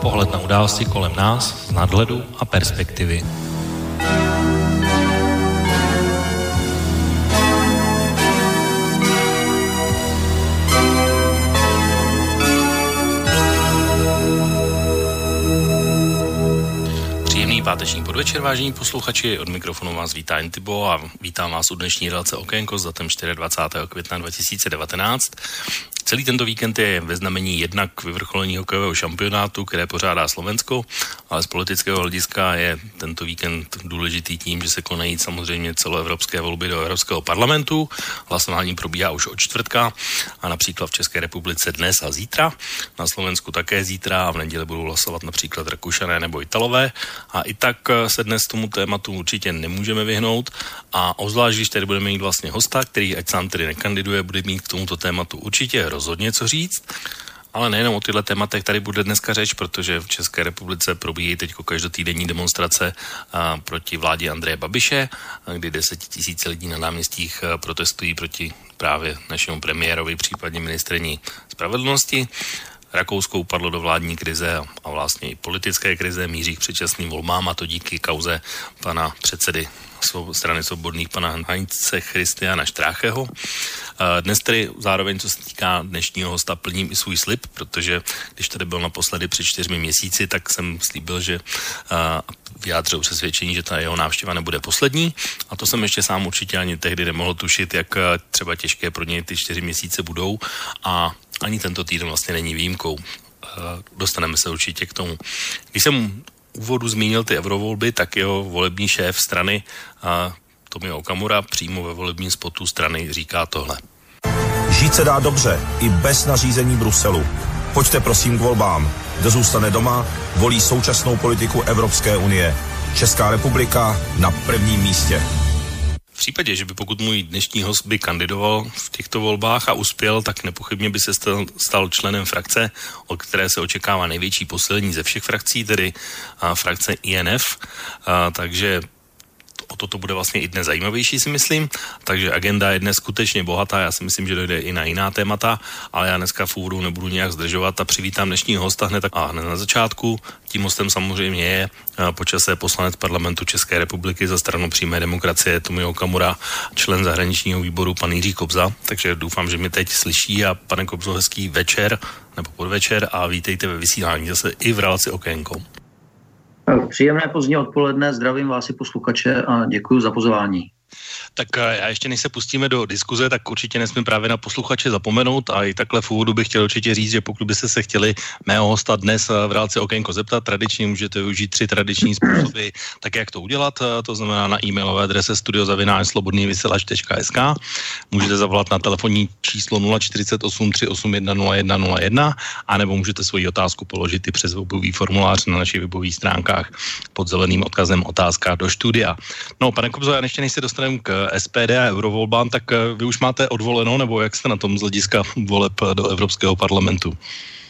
pohled na události kolem nás z nadhledu a perspektivy. páteční podvečer, vážení posluchači. Od mikrofonu vás vítá Intibo a vítám vás u dnešní relace Okénko s datem 24. května 2019. Celý tento víkend je ve znamení jednak vyvrcholení hokejového šampionátu, které pořádá Slovensko, ale z politického hlediska je tento víkend důležitý tím, že se konají samozřejmě celoevropské volby do Evropského parlamentu. Hlasování probíhá už od čtvrtka a například v České republice dnes a zítra. Na Slovensku také zítra a v neděli budou hlasovat například Rakušané nebo Italové. A i tak se dnes tomu tématu určitě nemůžeme vyhnout a obzvlášť, když tady budeme mít vlastně hosta, který ať sám tedy nekandiduje, bude mít k tomuto tématu určitě rozhodně co říct. Ale nejenom o tyhle tématech tady bude dneska řeč, protože v České republice probíhají teď každotýdenní demonstrace a, proti vládě Andreje Babiše, kdy desetitisíce lidí na náměstích a, protestují proti právě našemu premiérovi, případně ministrní spravedlnosti. Rakousko upadlo do vládní krize a vlastně i politické krize, míří k předčasným volbám a to díky kauze pana předsedy strany svobodných pana Heinze Christiana Štrácheho. Dnes tedy zároveň, co se týká dnešního hosta, plním i svůj slib, protože když tady byl naposledy před čtyřmi měsíci, tak jsem slíbil, že vyjádřil přesvědčení, že ta jeho návštěva nebude poslední. A to jsem ještě sám určitě ani tehdy nemohl tušit, jak třeba těžké pro něj ty čtyři měsíce budou. A ani tento týden vlastně není výjimkou. Dostaneme se určitě k tomu. Když jsem úvodu zmínil ty eurovolby, tak jeho volební šéf strany a Tomio Okamura přímo ve volebním spotu strany říká tohle. Žít se dá dobře, i bez nařízení Bruselu. Pojďte prosím k volbám. Kdo zůstane doma, volí současnou politiku Evropské unie. Česká republika na prvním místě případě, že by pokud můj dnešní host by kandidoval v těchto volbách a uspěl, tak nepochybně by se stal, stal členem frakce, od které se očekává největší posilení ze všech frakcí, tedy a, frakce INF. A, takže o to, to bude vlastně i dnes zajímavější, si myslím. Takže agenda je dnes skutečně bohatá, já si myslím, že dojde i na jiná témata, ale já dneska v úvodu nebudu nějak zdržovat a přivítám dnešního hosta hned, a hned na začátku. Tím hostem samozřejmě je počasé poslanec parlamentu České republiky za stranu přímé demokracie Tomio Okamura, člen zahraničního výboru pan Jiří Kobza, takže doufám, že mě teď slyší a pane Kobzo, hezký večer nebo podvečer a vítejte ve vysílání zase i v relaci Okénko. Příjemné pozdní odpoledne, zdravím vás i posluchače a děkuji za pozvání. Tak eh, já ještě než se pustíme do diskuze, tak určitě nesmím právě na posluchače zapomenout a i takhle v úvodu bych chtěl určitě říct, že pokud byste se chtěli mého hosta dnes eh, v reálce Okénko zeptat, tradičně můžete využít tři tradiční způsoby, tak jak to udělat, eh, to znamená na e-mailové adrese studiozavináčslobodnývyselač.sk můžete zavolat na telefonní číslo 048 381 0101 a nebo můžete svoji otázku položit i přes webový formulář na našich webových stránkách pod zeleným odkazem otázka do studia. No, pane Kobzo, já ještě než se dostaneme k SPD a eurovolbám, tak eh, vy už máte odvoleno, nebo jak jste na tom z hlediska voleb do Evropského parlamentu?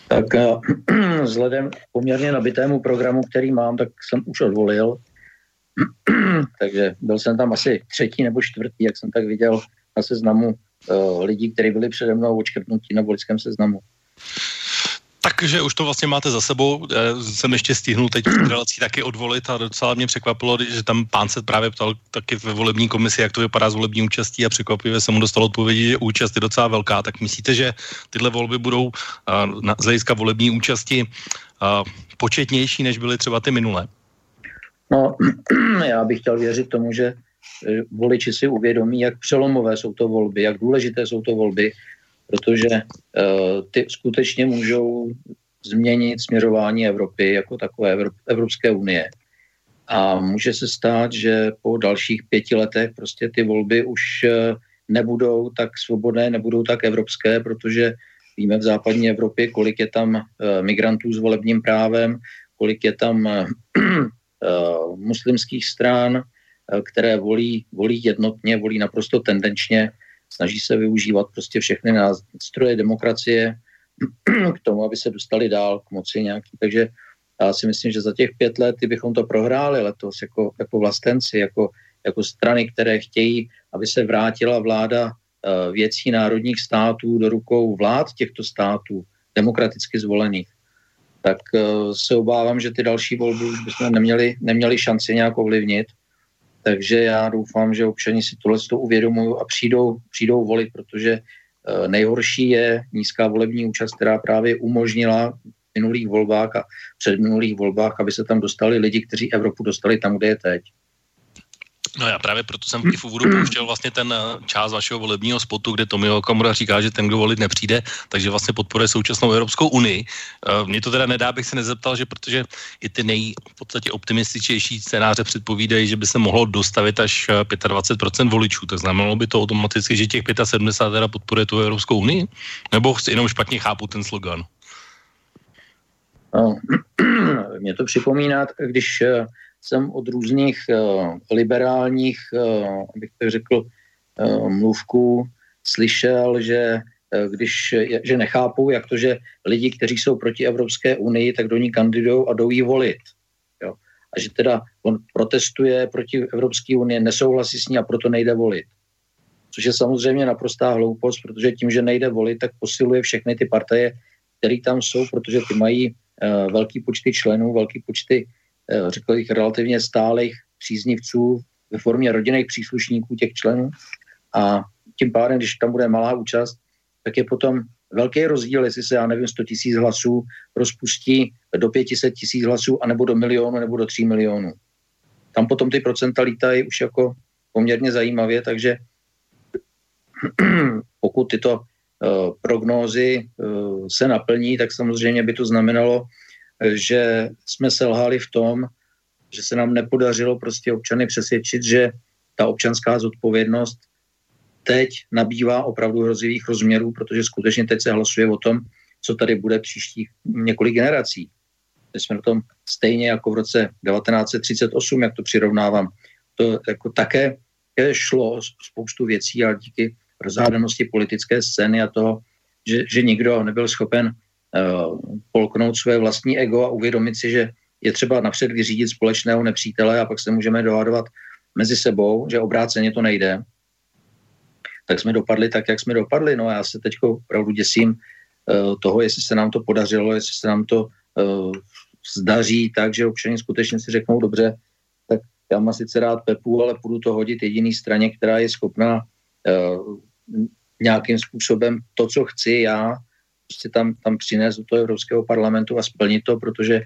Tak eh, vzhledem k poměrně nabitému programu, který mám, tak jsem už odvolil. Takže byl jsem tam asi třetí nebo čtvrtý, jak jsem tak viděl na seznamu lidí, kteří byli přede mnou očkrtnutí na voličském seznamu. Takže už to vlastně máte za sebou. Já jsem ještě stihnul teď v relací taky odvolit a docela mě překvapilo, že tam pán se právě ptal taky ve volební komisi, jak to vypadá s volební účastí a překvapivě jsem mu dostal odpovědi, že účast je docela velká. Tak myslíte, že tyhle volby budou na, z hlediska volební účasti početnější, než byly třeba ty minulé? No, já bych chtěl věřit tomu, že voliči si uvědomí, jak přelomové jsou to volby, jak důležité jsou to volby protože uh, ty skutečně můžou změnit směřování Evropy jako takové Evropské unie. A může se stát, že po dalších pěti letech prostě ty volby už uh, nebudou tak svobodné, nebudou tak evropské, protože víme v západní Evropě, kolik je tam uh, migrantů s volebním právem, kolik je tam muslimských stran, které volí, volí jednotně, volí naprosto tendenčně snaží se využívat prostě všechny nástroje demokracie k tomu, aby se dostali dál k moci nějaký. Takže já si myslím, že za těch pět let, bychom to prohráli letos jako, jako vlastenci, jako, jako strany, které chtějí, aby se vrátila vláda uh, věcí národních států do rukou vlád těchto států, demokraticky zvolených, tak se obávám, že ty další volby už bychom neměli, neměli šanci nějak ovlivnit. Takže já doufám, že občani si tohle to uvědomují a přijdou, přijdou volit, protože nejhorší je nízká volební účast, která právě umožnila v minulých volbách a před minulých volbách, aby se tam dostali lidi, kteří Evropu dostali tam, kde je teď. No já právě proto jsem v úvodu pouštěl vlastně ten eh, část vašeho volebního spotu, kde Tomio Okamura říká, že ten, kdo volit nepřijde, takže vlastně podporuje současnou Evropskou unii. Eh, mně to teda nedá, abych se nezeptal, že protože i ty nej v podstatě optimističtější scénáře předpovídají, že by se mohlo dostavit až 25% eh, voličů, tak znamenalo by to automaticky, že těch 75 teda podporuje tu Evropskou unii? Nebo jenom špatně chápu ten slogan? No, mě to připomíná, když jsem od různých uh, liberálních, uh, abych tak řekl, uh, mluvků slyšel, že když, že nechápou, jak to, že lidi, kteří jsou proti Evropské unii, tak do ní kandidují a jdou jí volit. Jo. A že teda on protestuje proti Evropské unii, nesouhlasí s ní a proto nejde volit. Což je samozřejmě naprostá hloupost, protože tím, že nejde volit, tak posiluje všechny ty partaje, které tam jsou, protože ty mají uh, velký počty členů, velký počty Eh, řekl bych, relativně stálých příznivců ve formě rodinných příslušníků těch členů a tím pádem, když tam bude malá účast, tak je potom velký rozdíl, jestli se, já nevím, 100 tisíc hlasů rozpustí do 500 tisíc hlasů, anebo do milionu, nebo do 3 milionů. Tam potom ty procenta lítají už jako poměrně zajímavě, takže pokud tyto uh, prognózy uh, se naplní, tak samozřejmě by to znamenalo, že jsme selhali v tom, že se nám nepodařilo prostě občany přesvědčit, že ta občanská zodpovědnost teď nabývá opravdu hrozivých rozměrů, protože skutečně teď se hlasuje o tom, co tady bude příštích několik generací. My jsme na tom stejně jako v roce 1938, jak to přirovnávám. To jako také šlo spoustu věcí, ale díky rozhádanosti politické scény a toho, že, že nikdo nebyl schopen Eh, polknout své vlastní ego a uvědomit si, že je třeba napřed vyřídit společného nepřítele a pak se můžeme dohadovat mezi sebou, že obráceně to nejde, tak jsme dopadli tak, jak jsme dopadli. No a já se teď opravdu děsím uh, toho, jestli se nám to podařilo, jestli se nám to uh, zdaří tak, že občani skutečně si řeknou dobře, tak já mám sice rád Pepu, ale půjdu to hodit jediný straně, která je schopná nějakým způsobem to, co chci já, prostě tam, tam přinést do toho Evropského parlamentu a splnit to, protože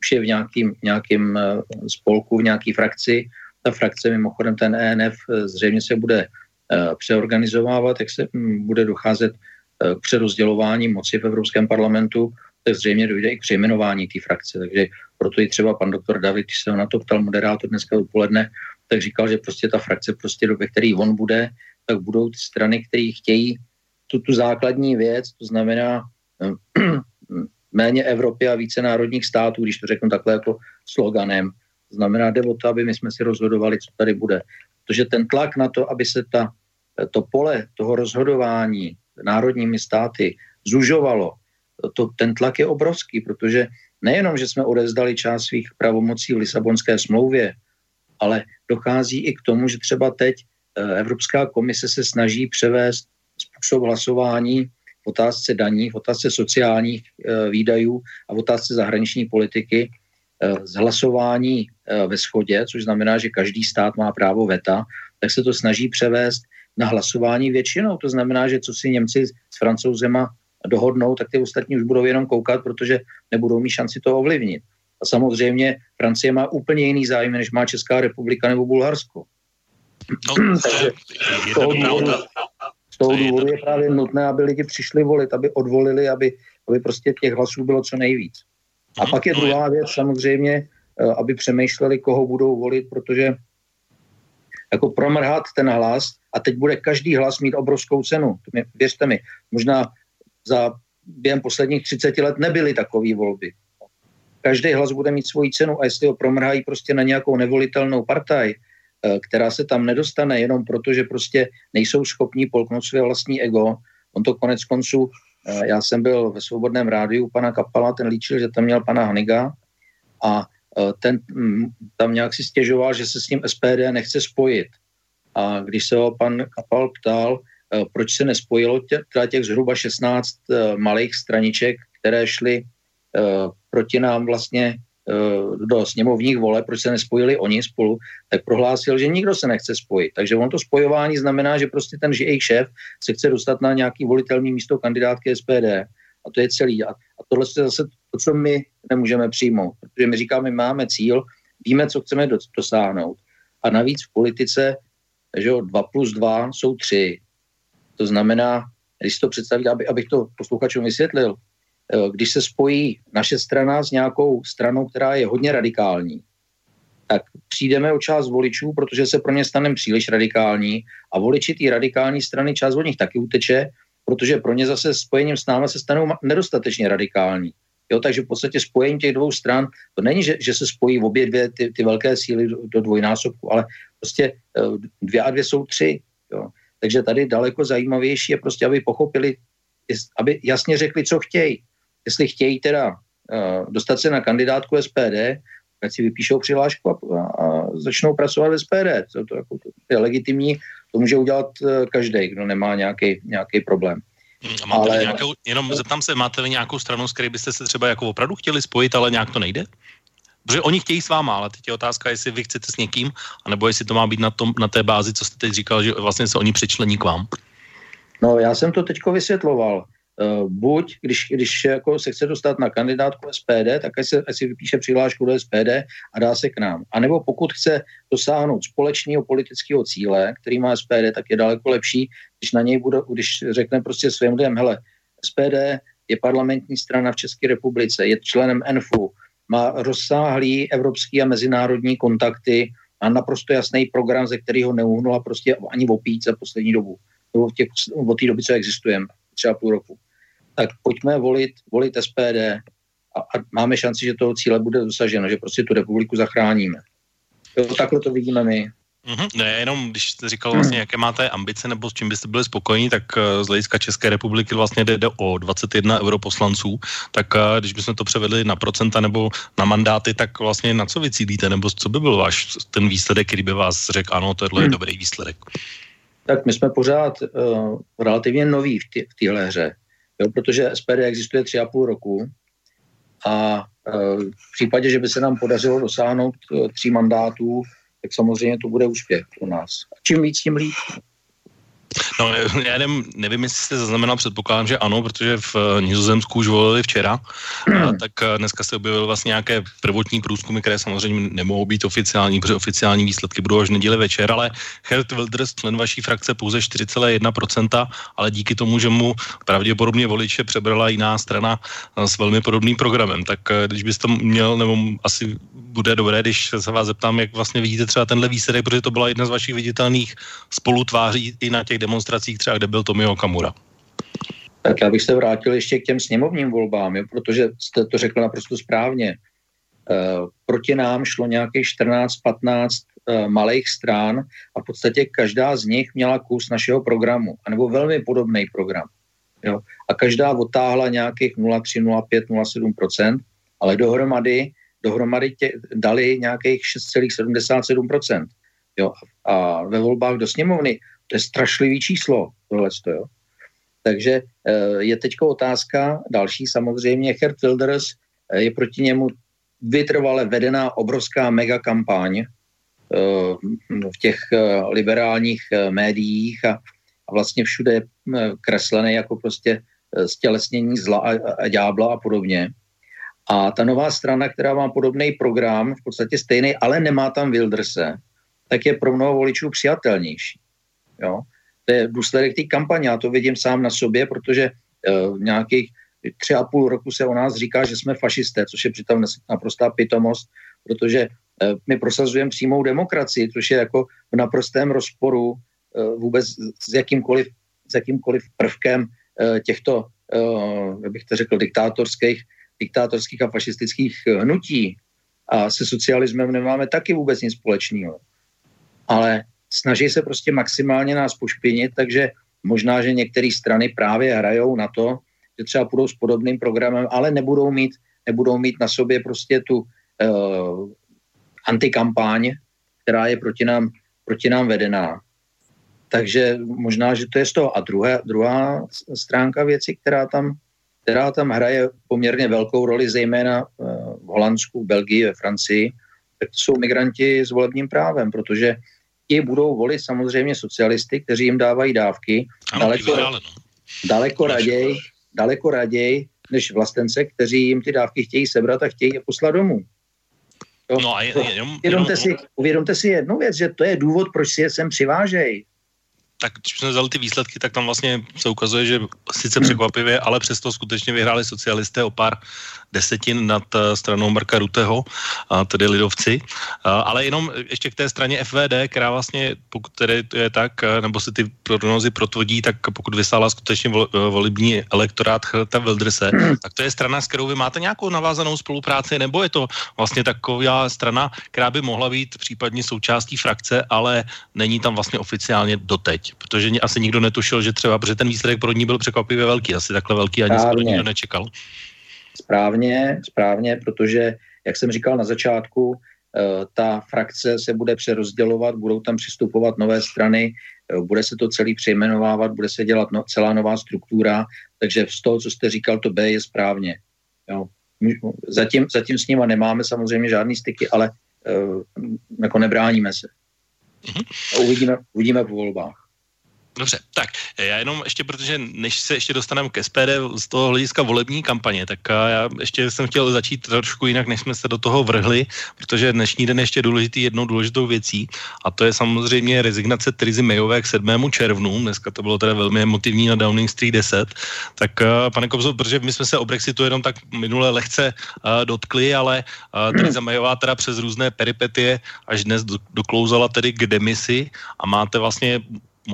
už je v nějakým, nějakým eh, spolku, v nějaký frakci. Ta frakce mimochodem ten ENF eh, zřejmě se bude eh, přeorganizovávat, jak se hm, bude docházet k přerozdělování moci v Evropském parlamentu, tak zřejmě dojde i k přejmenování té frakce. Takže proto i třeba pan doktor David, když se ho na to ptal moderátor dneska dopoledne, tak říkal, že prostě ta frakce, prostě, ve které on bude, tak budou ty strany, které chtějí tu, tu základní věc, to znamená eh, méně Evropy a více národních států, když to řeknu takhle jako sloganem. To znamená, jde o to, aby my jsme si rozhodovali, co tady bude. Protože ten tlak na to, aby se ta, to pole toho rozhodování národními státy zužovalo, to, ten tlak je obrovský, protože nejenom, že jsme odezdali část svých pravomocí v Lisabonské smlouvě, ale dochází i k tomu, že třeba teď eh, Evropská komise se snaží převést způsob hlasování v otázce daní, v otázce sociálních e, výdajů a v otázce zahraniční politiky e, z hlasování e, ve schodě, což znamená, že každý stát má právo veta, tak se to snaží převést na hlasování většinou. To znamená, že co si Němci s francouzema dohodnou, tak ty ostatní už budou jenom koukat, protože nebudou mít šanci to ovlivnit. A samozřejmě Francie má úplně jiný zájem, než má Česká republika nebo Bulharsko. No, Takže z toho, důvodu, z toho důvodu je právě nutné, aby lidi přišli volit, aby odvolili, aby, aby prostě těch hlasů bylo co nejvíc. A mhm. pak je druhá věc samozřejmě, eh, aby přemýšleli, koho budou volit, protože jako promrhat ten hlas a teď bude každý hlas mít obrovskou cenu. Věřte mi, možná za během posledních 30 let nebyly takové volby. Každý hlas bude mít svoji cenu a jestli ho promrhají prostě na nějakou nevolitelnou partaj, která se tam nedostane jenom proto, že prostě nejsou schopní polknout své vlastní ego. On to konec konců, eh, já jsem byl ve svobodném rádiu pana Kapala, ten líčil, že tam měl pana Haniga a eh, ten mm, tam nějak si stěžoval, že se s ním SPD nechce spojit. A když se ho pan Kapal ptal, proč se nespojilo těch, těch zhruba 16 malých straniček, které šly proti nám vlastně do sněmovních vole, proč se nespojili oni spolu, tak prohlásil, že nikdo se nechce spojit. Takže on to spojování znamená, že prostě ten jejich šéf se chce dostat na nějaký volitelný místo kandidátky SPD. A to je celý. A, tohle je zase to, co my nemůžeme přijmout. Protože my říkáme, máme cíl, víme, co chceme dosáhnout. A navíc v politice, že jo, 2 plus 2 jsou 3. To znamená, když to představí, aby, abych to posluchačům vysvětlil, eh, když se spojí naše strana s nějakou stranou, která je hodně radikální, tak přijdeme o část voličů, protože se pro ně staneme příliš radikální a voliči té radikální strany část od nich taky uteče, protože pro ně zase spojením s námi se stanou nedostatečně radikální. Jo, takže v podstatě spojení těch dvou stran, to není, že, že se spojí obě dvě ty, ty velké síly do, do dvojnásobku, ale prostě eh, dvě a dvě jsou tři. Jo. Takže tady daleko zajímavější je prostě, aby pochopili, aby jasně řekli, co chtějí. Jestli chtějí teda uh, dostat se na kandidátku SPD, tak si vypíšou přihlášku a, a, a začnou pracovat v SPD. To, to, jako, to je legitimní, to může udělat uh, každý, kdo nemá nějaký problém. Hmm, a máte ale... nějakou, jenom zeptám se, máte vy nějakou stranu, s které byste se třeba jako opravdu chtěli spojit, ale nějak to nejde? Protože oni chtějí s váma, ale teď je otázka, jestli vy chcete s někým, anebo jestli to má být na, tom, na té bázi, co jste teď říkal, že vlastně se oni přičlení k vám. No, já jsem to teďko vysvětloval. Uh, buď, když, když jako se chce dostat na kandidátku SPD, tak ať, se, ať si vypíše přihlášku do SPD a dá se k nám. A nebo pokud chce dosáhnout společného politického cíle, který má SPD, tak je daleko lepší, když na něj bude, když řekne prostě svým lidem, hele, SPD je parlamentní strana v České republice, je členem NFU, má rozsáhlý evropský a mezinárodní kontakty, má naprosto jasný program, ze kterého neuhnula prostě ani opít za poslední dobu, nebo v těch, od té doby, co existujeme, třeba půl roku. Tak pojďme volit, volit SPD a, a máme šanci, že toho cíle bude dosaženo, že prostě tu republiku zachráníme. Jo, takhle to vidíme my. Mm-hmm. Ne, jenom když jste říkal vlastně, jaké máte ambice nebo s čím byste byli spokojení, tak uh, z hlediska České republiky vlastně jde, o 21 europoslanců, tak uh, když bychom to převedli na procenta nebo na mandáty, tak vlastně na co vy cílíte, nebo co by byl váš ten výsledek, který by vás řekl, ano, tohle je mm. dobrý výsledek? Tak my jsme pořád uh, relativně noví v, téhle hře, jo, protože SPD existuje tři a půl roku a uh, v případě, že by se nám podařilo dosáhnout uh, tří mandátů, tak samozřejmě to bude úspěch pro nás. Čím víc, tím líp. No, já nevím, nevím, jestli jste zaznamenal, předpokládám, že ano, protože v eh, Nizozemsku už volili včera, a tak eh, dneska se objevily vlastně nějaké prvotní průzkumy, které samozřejmě nemohou být oficiální, protože oficiální výsledky budou až neděli večer, ale Hert Wilders, člen vaší frakce, pouze 4,1%, ale díky tomu, že mu pravděpodobně voliče přebrala jiná strana eh, s velmi podobným programem, tak když byste měl, nebo asi bude dobré, když se vás zeptám, jak vlastně vidíte třeba tenhle výsledek, protože to byla jedna z vašich viditelných spolutváří i na těch demonstracích třeba, kde byl Tomio Kamura. Tak já bych se vrátil ještě k těm sněmovním volbám, jo, protože jste to řekl naprosto správně. E, proti nám šlo nějakých 14-15 e, eh, malých strán a v podstatě každá z nich měla kus našeho programu, anebo velmi podobný program. Jo. A každá otáhla nějakých 0,3, 0,5, 0,7% ale dohromady, dohromady tě, dali nějakých 6,77% Jo. A ve volbách do sněmovny to je strašlivý číslo, tohle, jo. Takže eh, je teď otázka další samozřejmě. Gerd Wilders eh, je proti němu vytrvale vedená obrovská mega kampaň eh, v těch liberálních médiích a, a vlastně všude je kreslený jako prostě stělesnění zla a, a ďábla a podobně. A ta nová strana, která má podobný program, v podstatě stejný, ale nemá tam Wilderse, tak je pro mnoho voličů přijatelnější. Jo? To je důsledek té kampaně, já to vidím sám na sobě, protože uh, nějakých tři a půl roku se o nás říká, že jsme fašisté, což je přitom naprostá pitomost, protože uh, my prosazujeme přímou demokracii, což je jako v naprostém rozporu uh, vůbec s jakýmkoliv, s jakýmkoliv prvkem těchto, jak bych to řekl, diktátorských, diktátorských a fašistických hnutí. A se socialismem nemáme taky vůbec nic společného. Ale snaží se prostě maximálně nás pošpinit, takže možná, že některé strany právě hrajou na to, že třeba půjdou s podobným programem, ale nebudou mít, nebudou mít na sobě prostě tu uh, antikampaň, která je proti nám, proti nám vedená. Takže možná, že to je z toho. A druhá, druhá stránka věci, která tam, která tam hraje poměrně velkou roli, zejména v Holandsku, v Belgii, ve Francii, tak to jsou migranti s volebním právem, protože ti budou volit samozřejmě socialisty, kteří jim dávají dávky ano, daleko, no. daleko, raději, daleko raději než vlastence, kteří jim ty dávky chtějí sebrat a chtějí je poslat domů. Jo? No a jenom, jenom, uvědomte, jenom, si, uvědomte si jednu věc, že to je důvod, proč si je sem přivážejí tak když jsme vzali ty výsledky, tak tam vlastně se ukazuje, že sice překvapivě, ale přesto skutečně vyhráli socialisté o pár desetin nad eh, stranou Marka Ruteho, tedy lidovci. Ale jenom ještě k té straně FVD, která vlastně, pokud tedy to je tak, eh, nebo se ty prognozy protvrdí, tak pokud vysála skutečně eh, volební elektorát Chrta Wildrese, tak to je strana, s kterou vy máte nějakou navázanou spolupráci, nebo je to vlastně taková strana, která by mohla být případně součástí frakce, ale není tam vlastně oficiálně doteď, protože asi nikdo netušil, že třeba, protože ten výsledek pro ní byl překvapivě velký, asi takhle velký ani skoro nikdo nečekal. Správně, správně, protože, jak jsem říkal na začátku, eh, ta frakce se bude přerozdělovat, budou tam přistupovat nové strany, eh, bude se to celý přejmenovávat, bude se dělat no, celá nová struktura, takže z toho, co jste říkal, to B je správně. Jo. Zatím, zatím s nima nemáme samozřejmě žádný styky, ale uh, jako nebráníme se. Mm-hmm. Uvidíme, uvidíme po volbách. Dobře, tak já jenom ještě, protože než se ještě dostaneme k SPD z toho hlediska volební kampaně, tak já ještě jsem chtěl začít trošku jinak, než jsme se do toho vrhli, protože dnešní den ještě důležitý jednou důležitou věcí a to je samozřejmě rezignace Trizy Mayové k 7. červnu, dneska to bylo teda velmi emotivní na Downing Street 10, tak pane Kobzo, protože my jsme se o Brexitu jenom tak minule lehce uh, dotkli, ale uh, Triza Mayová teda přes různé peripetie až dnes doklouzala tedy k demisi a máte vlastně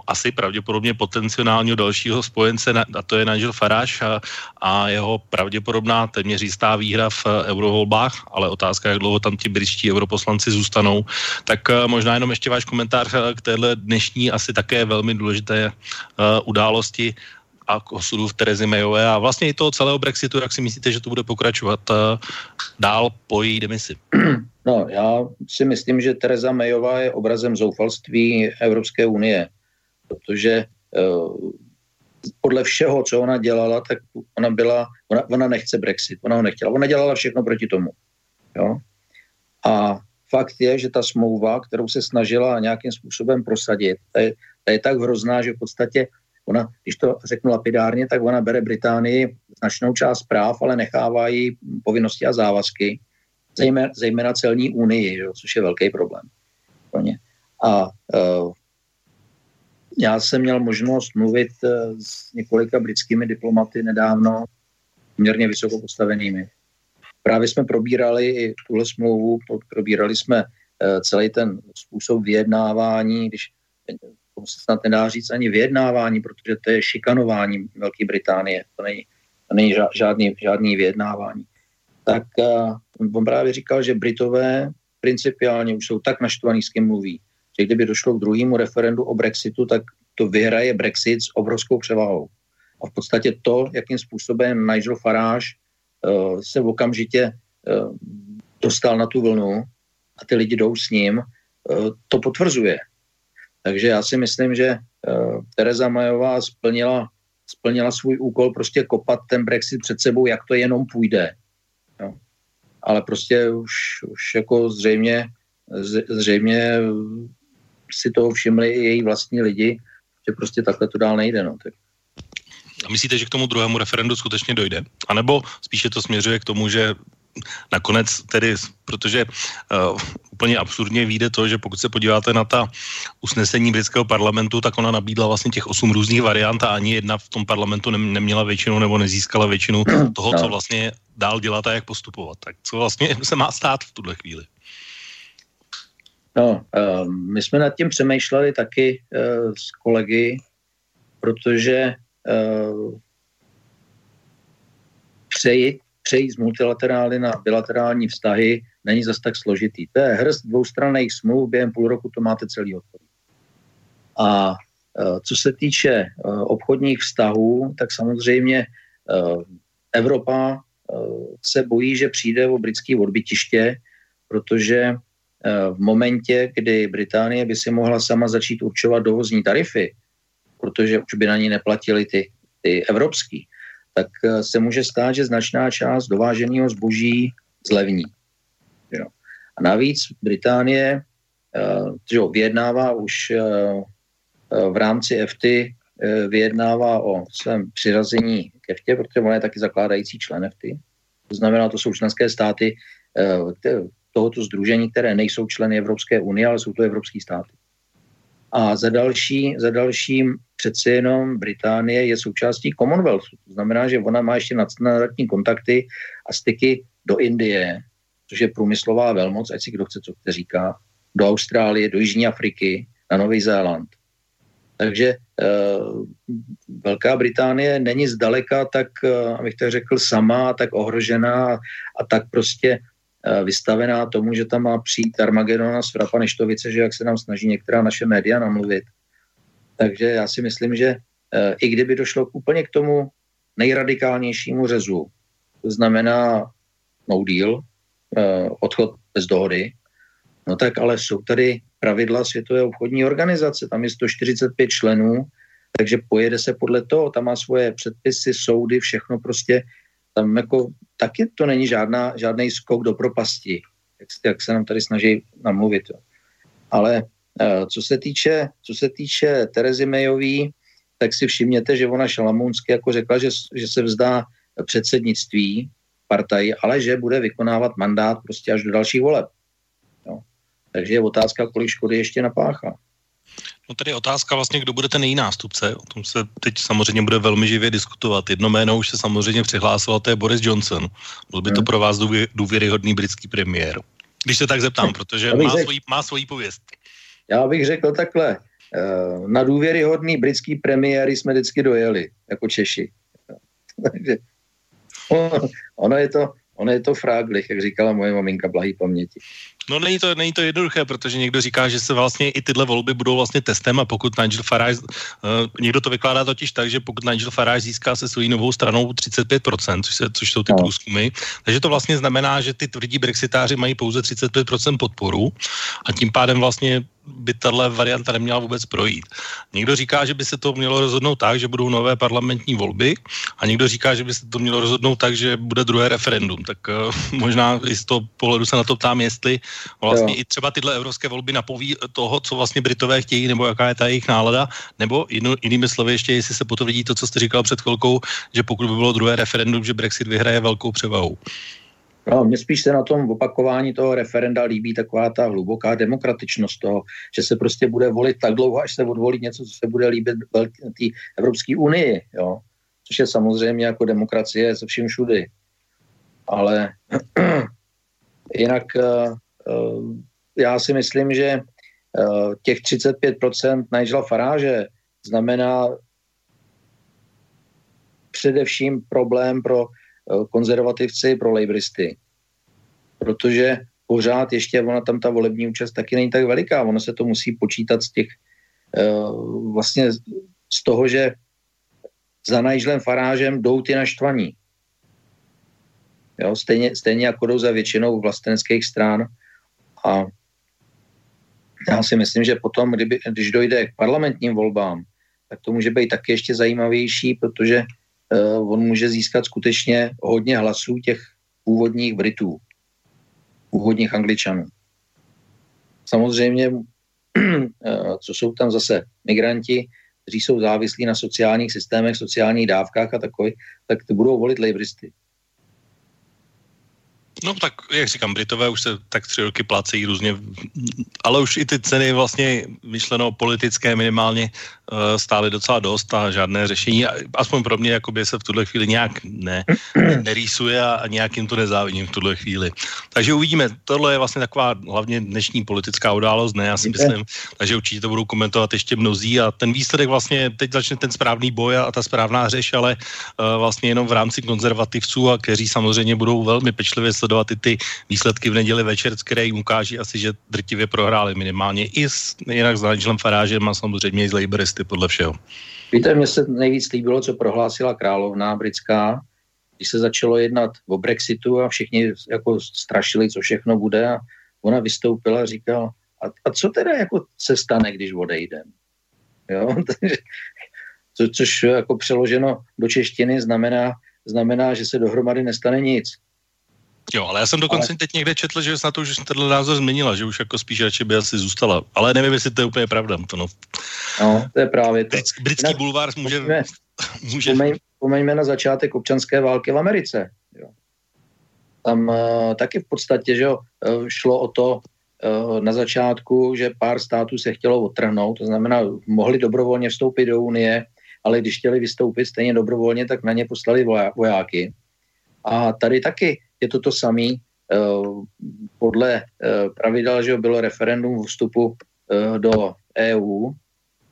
asi pravděpodobně potenciálního dalšího spojence, a to je Nigel Farage a, a jeho pravděpodobná téměř jistá výhra v eh, eurovolbách, ale otázka, jak dlouho tam ti britští europoslanci zůstanou. Tak eh, možná jenom ještě váš komentář eh, k téhle dnešní asi také velmi důležité události a k osudu v Terezy Mayové a vlastně i toho celého Brexitu, jak si myslíte, že to bude pokračovat dál po její demisi? No, já si myslím, že Tereza Mayová je obrazem zoufalství Evropské unie protože eh, podle všeho, co ona dělala, tak ona byla, ona, ona nechce Brexit, ona ho nechtěla, ona dělala všechno proti tomu. Jo? A fakt je, že ta smlouva, kterou se snažila nějakým způsobem prosadit, ta je, ta je tak hrozná, že v podstatě ona, když to řeknu lapidárně, tak ona bere Británii značnou část práv, ale nechává jí povinnosti a závazky, zejména, zejména celní unii, jo, což je velký problém pro ně. A uh, já jsem měl možnost mluvit eh, s několika britskými diplomaty nedávno, poměrně vysoko postavenými. Právě jsme probírali i tuhle smlouvu, probírali jsme eh, celý ten způsob vyjednávání, když to se snad nedá říct ani vyjednávání, protože to je šikanování Velké Británie, to není, to není žádný, žádný vyjednávání. Tak on právě říkal, že Britové principiálně už jsou tak naštvaný, s kým mluví, že kdyby došlo k druhému referendu o Brexitu, tak to vyhraje Brexit s obrovskou převahou. A v podstatě to, jakým způsobem Nigel Farage uh, se okamžitě uh, dostal na tu vlnu a ty lidi jdou s ním, uh, to potvrzuje. Takže já si myslím, že uh, Tereza Majová splnila, splnila svůj úkol prostě kopat ten Brexit před sebou, jak to jenom půjde. No. Ale prostě už, už jako zřejmě, zřejmě si toho všimli i její vlastní lidi, že prostě takhle to dál nejde. No. Tak. A myslíte, že k tomu druhému referendu skutečně dojde? A nebo spíše to směřuje k tomu, že nakonec tedy, protože uh, úplně absurdně vyjde to, že pokud se podíváte na ta usnesení britského parlamentu, tak ona nabídla vlastně těch osm různých variant a ani jedna v tom parlamentu neměla většinu nebo nezískala většinu toho, no. co vlastně dál dělat a jak postupovat. Tak co vlastně se má stát v tuhle chvíli? No, uh, my jsme nad tím přemýšleli taky uh, s kolegy, protože uh, přejít, přejít z multilaterály na bilaterální vztahy není zas tak složitý. To je hrst dvoustranných smluv, během půl roku to máte celý hotový. A uh, co se týče obchodních vztahů, tak samozřejmě Evropa se bojí, že přijde o britský odbytiště, protože v momentě, kdy Británie by si mohla sama začít určovat dovozní tarify, protože už by na ní neplatili ty, ty evropský, tak eh, se může stát, že značná část dováženého zboží zlevní. Jo. A navíc Británie že vyjednává už v rámci EFTY vyjednává o svém přirazení k EFTě, protože ona je taky zakládající člen EFTY. To znamená, to jsou členské státy tohoto združení, které nejsou členy Evropské unie, ale jsou to evropské státy. A za, další, za dalším přeci jenom Británie je součástí Commonwealthu. To znamená, že ona má ještě nadstandardní kontakty a styky do Indie, což je průmyslová velmoc, ať si kdo chce, co chce říká, do Austrálie, do Jižní Afriky, na Nový Zéland. Takže e, Velká Británie není zdaleka tak, e, abych tak řekl, sama, tak ohrožená a tak prostě Eh, vystavená tomu, že tam má přijít Armagedona z Frapa Neštovice, že jak se nám snaží některá naše média namluvit. Takže já si myslím, že eh, i kdyby došlo úplně k tomu nejradikálnějšímu řezu, to znamená no deal, eh, odchod bez dohody, no tak ale jsou tady pravidla Světové obchodní organizace, tam je 145 členů, takže pojede se podle toho, tam má svoje předpisy, soudy, všechno prostě tam jako taky to není žádná, žádný skok do propasti, jak, jak se nám tady snaží namluvit. Jo. Ale uh, co se týče, co se týče Terezy Mayový, tak si všimněte, že ona šalamounsky jako řekla, že, že se vzdá předsednictví partaji, ale že bude vykonávat mandát prostě až do dalších voleb. Jo. Takže je otázka, kolik škody ještě napáchá. No tady je otázka vlastně, kdo bude ten její nástupce. O tom se teď samozřejmě bude velmi živě diskutovat. Jedno jméno už se samozřejmě přihlásilo, to je Boris Johnson. Byl by to hmm. pro vás důvěryhodný britský premiér. Když se tak zeptám, protože má, řek, svojí, má svojí pověst. Já bych řekl takhle. Eh, na důvěryhodný britský premiéry jsme vždycky dojeli, jako Češi. Takže ono je to, ono je to fráglich, jak říkala moje maminka, blahý paměti. No není to, není to jednoduché, protože někdo říká, že se vlastně i tyhle volby budou vlastně testem a pokud Nigel Farage, uh, někdo to vykládá totiž tak, že pokud Nigel Farage získá se svojí novou stranou 35%, což, se, což jsou ty no. průzkumy, takže to vlastně znamená, že ty tvrdí brexitáři mají pouze 35% podporu a tím pádem vlastně by tahle varianta neměla vůbec projít. Někdo říká, že by se to mělo rozhodnout tak, že budou nové parlamentní volby a někdo říká, že by se to mělo rozhodnout tak, že bude druhé referendum. Tak uh, možná i z toho pohledu se na to ptám, jestli vlastně jo. i třeba tyhle evropské volby napoví toho, co vlastně Britové chtějí, nebo jaká je ta jejich nálada, nebo jinými slovy ještě, jestli se potvrdí to, co jste říkal před chvilkou, že pokud by bylo druhé referendum, že Brexit vyhraje velkou převahou. No, mně spíš se na tom opakování toho referenda líbí taková ta hluboká demokratičnost toho, že se prostě bude volit tak dlouho, až se odvolí něco, co se bude líbit té Evropské unii, jo? což je samozřejmě jako demokracie se vším všudy. Ale jinak uh, já si myslím, že uh, těch 35% Nigela Faráže znamená především problém pro Eh, konzervativci pro lejbristy. Protože pořád ještě ona tam ta volební účast taky není tak veliká. Ono se to musí počítat z těch eh, vlastně z toho, že za Nigelem Farážem jdou ty naštvaní. Jo, stejně, stejně jako jdou za většinou vlasteneckých strán. A já si myslím, že potom, kdyby, když dojde k parlamentním volbám, tak to může být taky ještě zajímavější, protože uh, on může získat skutečně hodně hlasů těch původních Britů, původních Angličanů. Samozřejmě, uh, co jsou tam zase migranti, kteří jsou závislí na sociálních systémech, sociálních dávkách a takový, tak ty budou volit lejbristy. No tak, jak říkám, Britové už se tak tři roky plácejí různě, ale už i ty ceny vlastně myšleno politické minimálně uh, stály docela dost a žádné řešení, aspoň pro mě, jakoby se v tuhle chvíli nějak ne, nerýsuje a, a nějak jim to nezávidím v tuhle chvíli. Takže uvidíme, tohle je vlastně taková hlavně dnešní politická událost, ne, já si myslím, takže určitě to budou komentovat ještě mnozí a ten výsledek vlastně, teď začne ten správný boj a ta správná řeš, ale uh, vlastně jenom v rámci konzervativců a kteří samozřejmě budou velmi pečlivě sledovat sledovat i ty výsledky v neděli večer, které jim ukáží asi, že drtivě prohráli minimálně i s, jinak s Nigelem Farážem a samozřejmě i z Labouristy podle všeho. Víte, mně se nejvíc líbilo, co prohlásila královná britská, když se začalo jednat o Brexitu a všichni jako strašili, co všechno bude a ona vystoupila a říkala, a, a co teda jako se stane, když odejdem? Jo, co, což jako přeloženo do češtiny znamená, znamená, že se dohromady nestane nic. Jo, ale já jsem dokonce ale... teď někde četl, že na to už tenhle názor změnila, že už jako spíš radši by asi zůstala. Ale nevím, jestli to je úplně pravda. To no. no, to je právě to. Britský, britský bulvár může... může... Pomeň, pomeňme na začátek občanské války v Americe. Jo. Tam uh, taky v podstatě že jo, uh, šlo o to uh, na začátku, že pár států se chtělo otrhnout, to znamená, mohli dobrovolně vstoupit do Unie, ale když chtěli vystoupit stejně dobrovolně, tak na ně poslali vojáky. A tady taky je to to samé. Podle pravidel, že bylo referendum o vstupu do EU,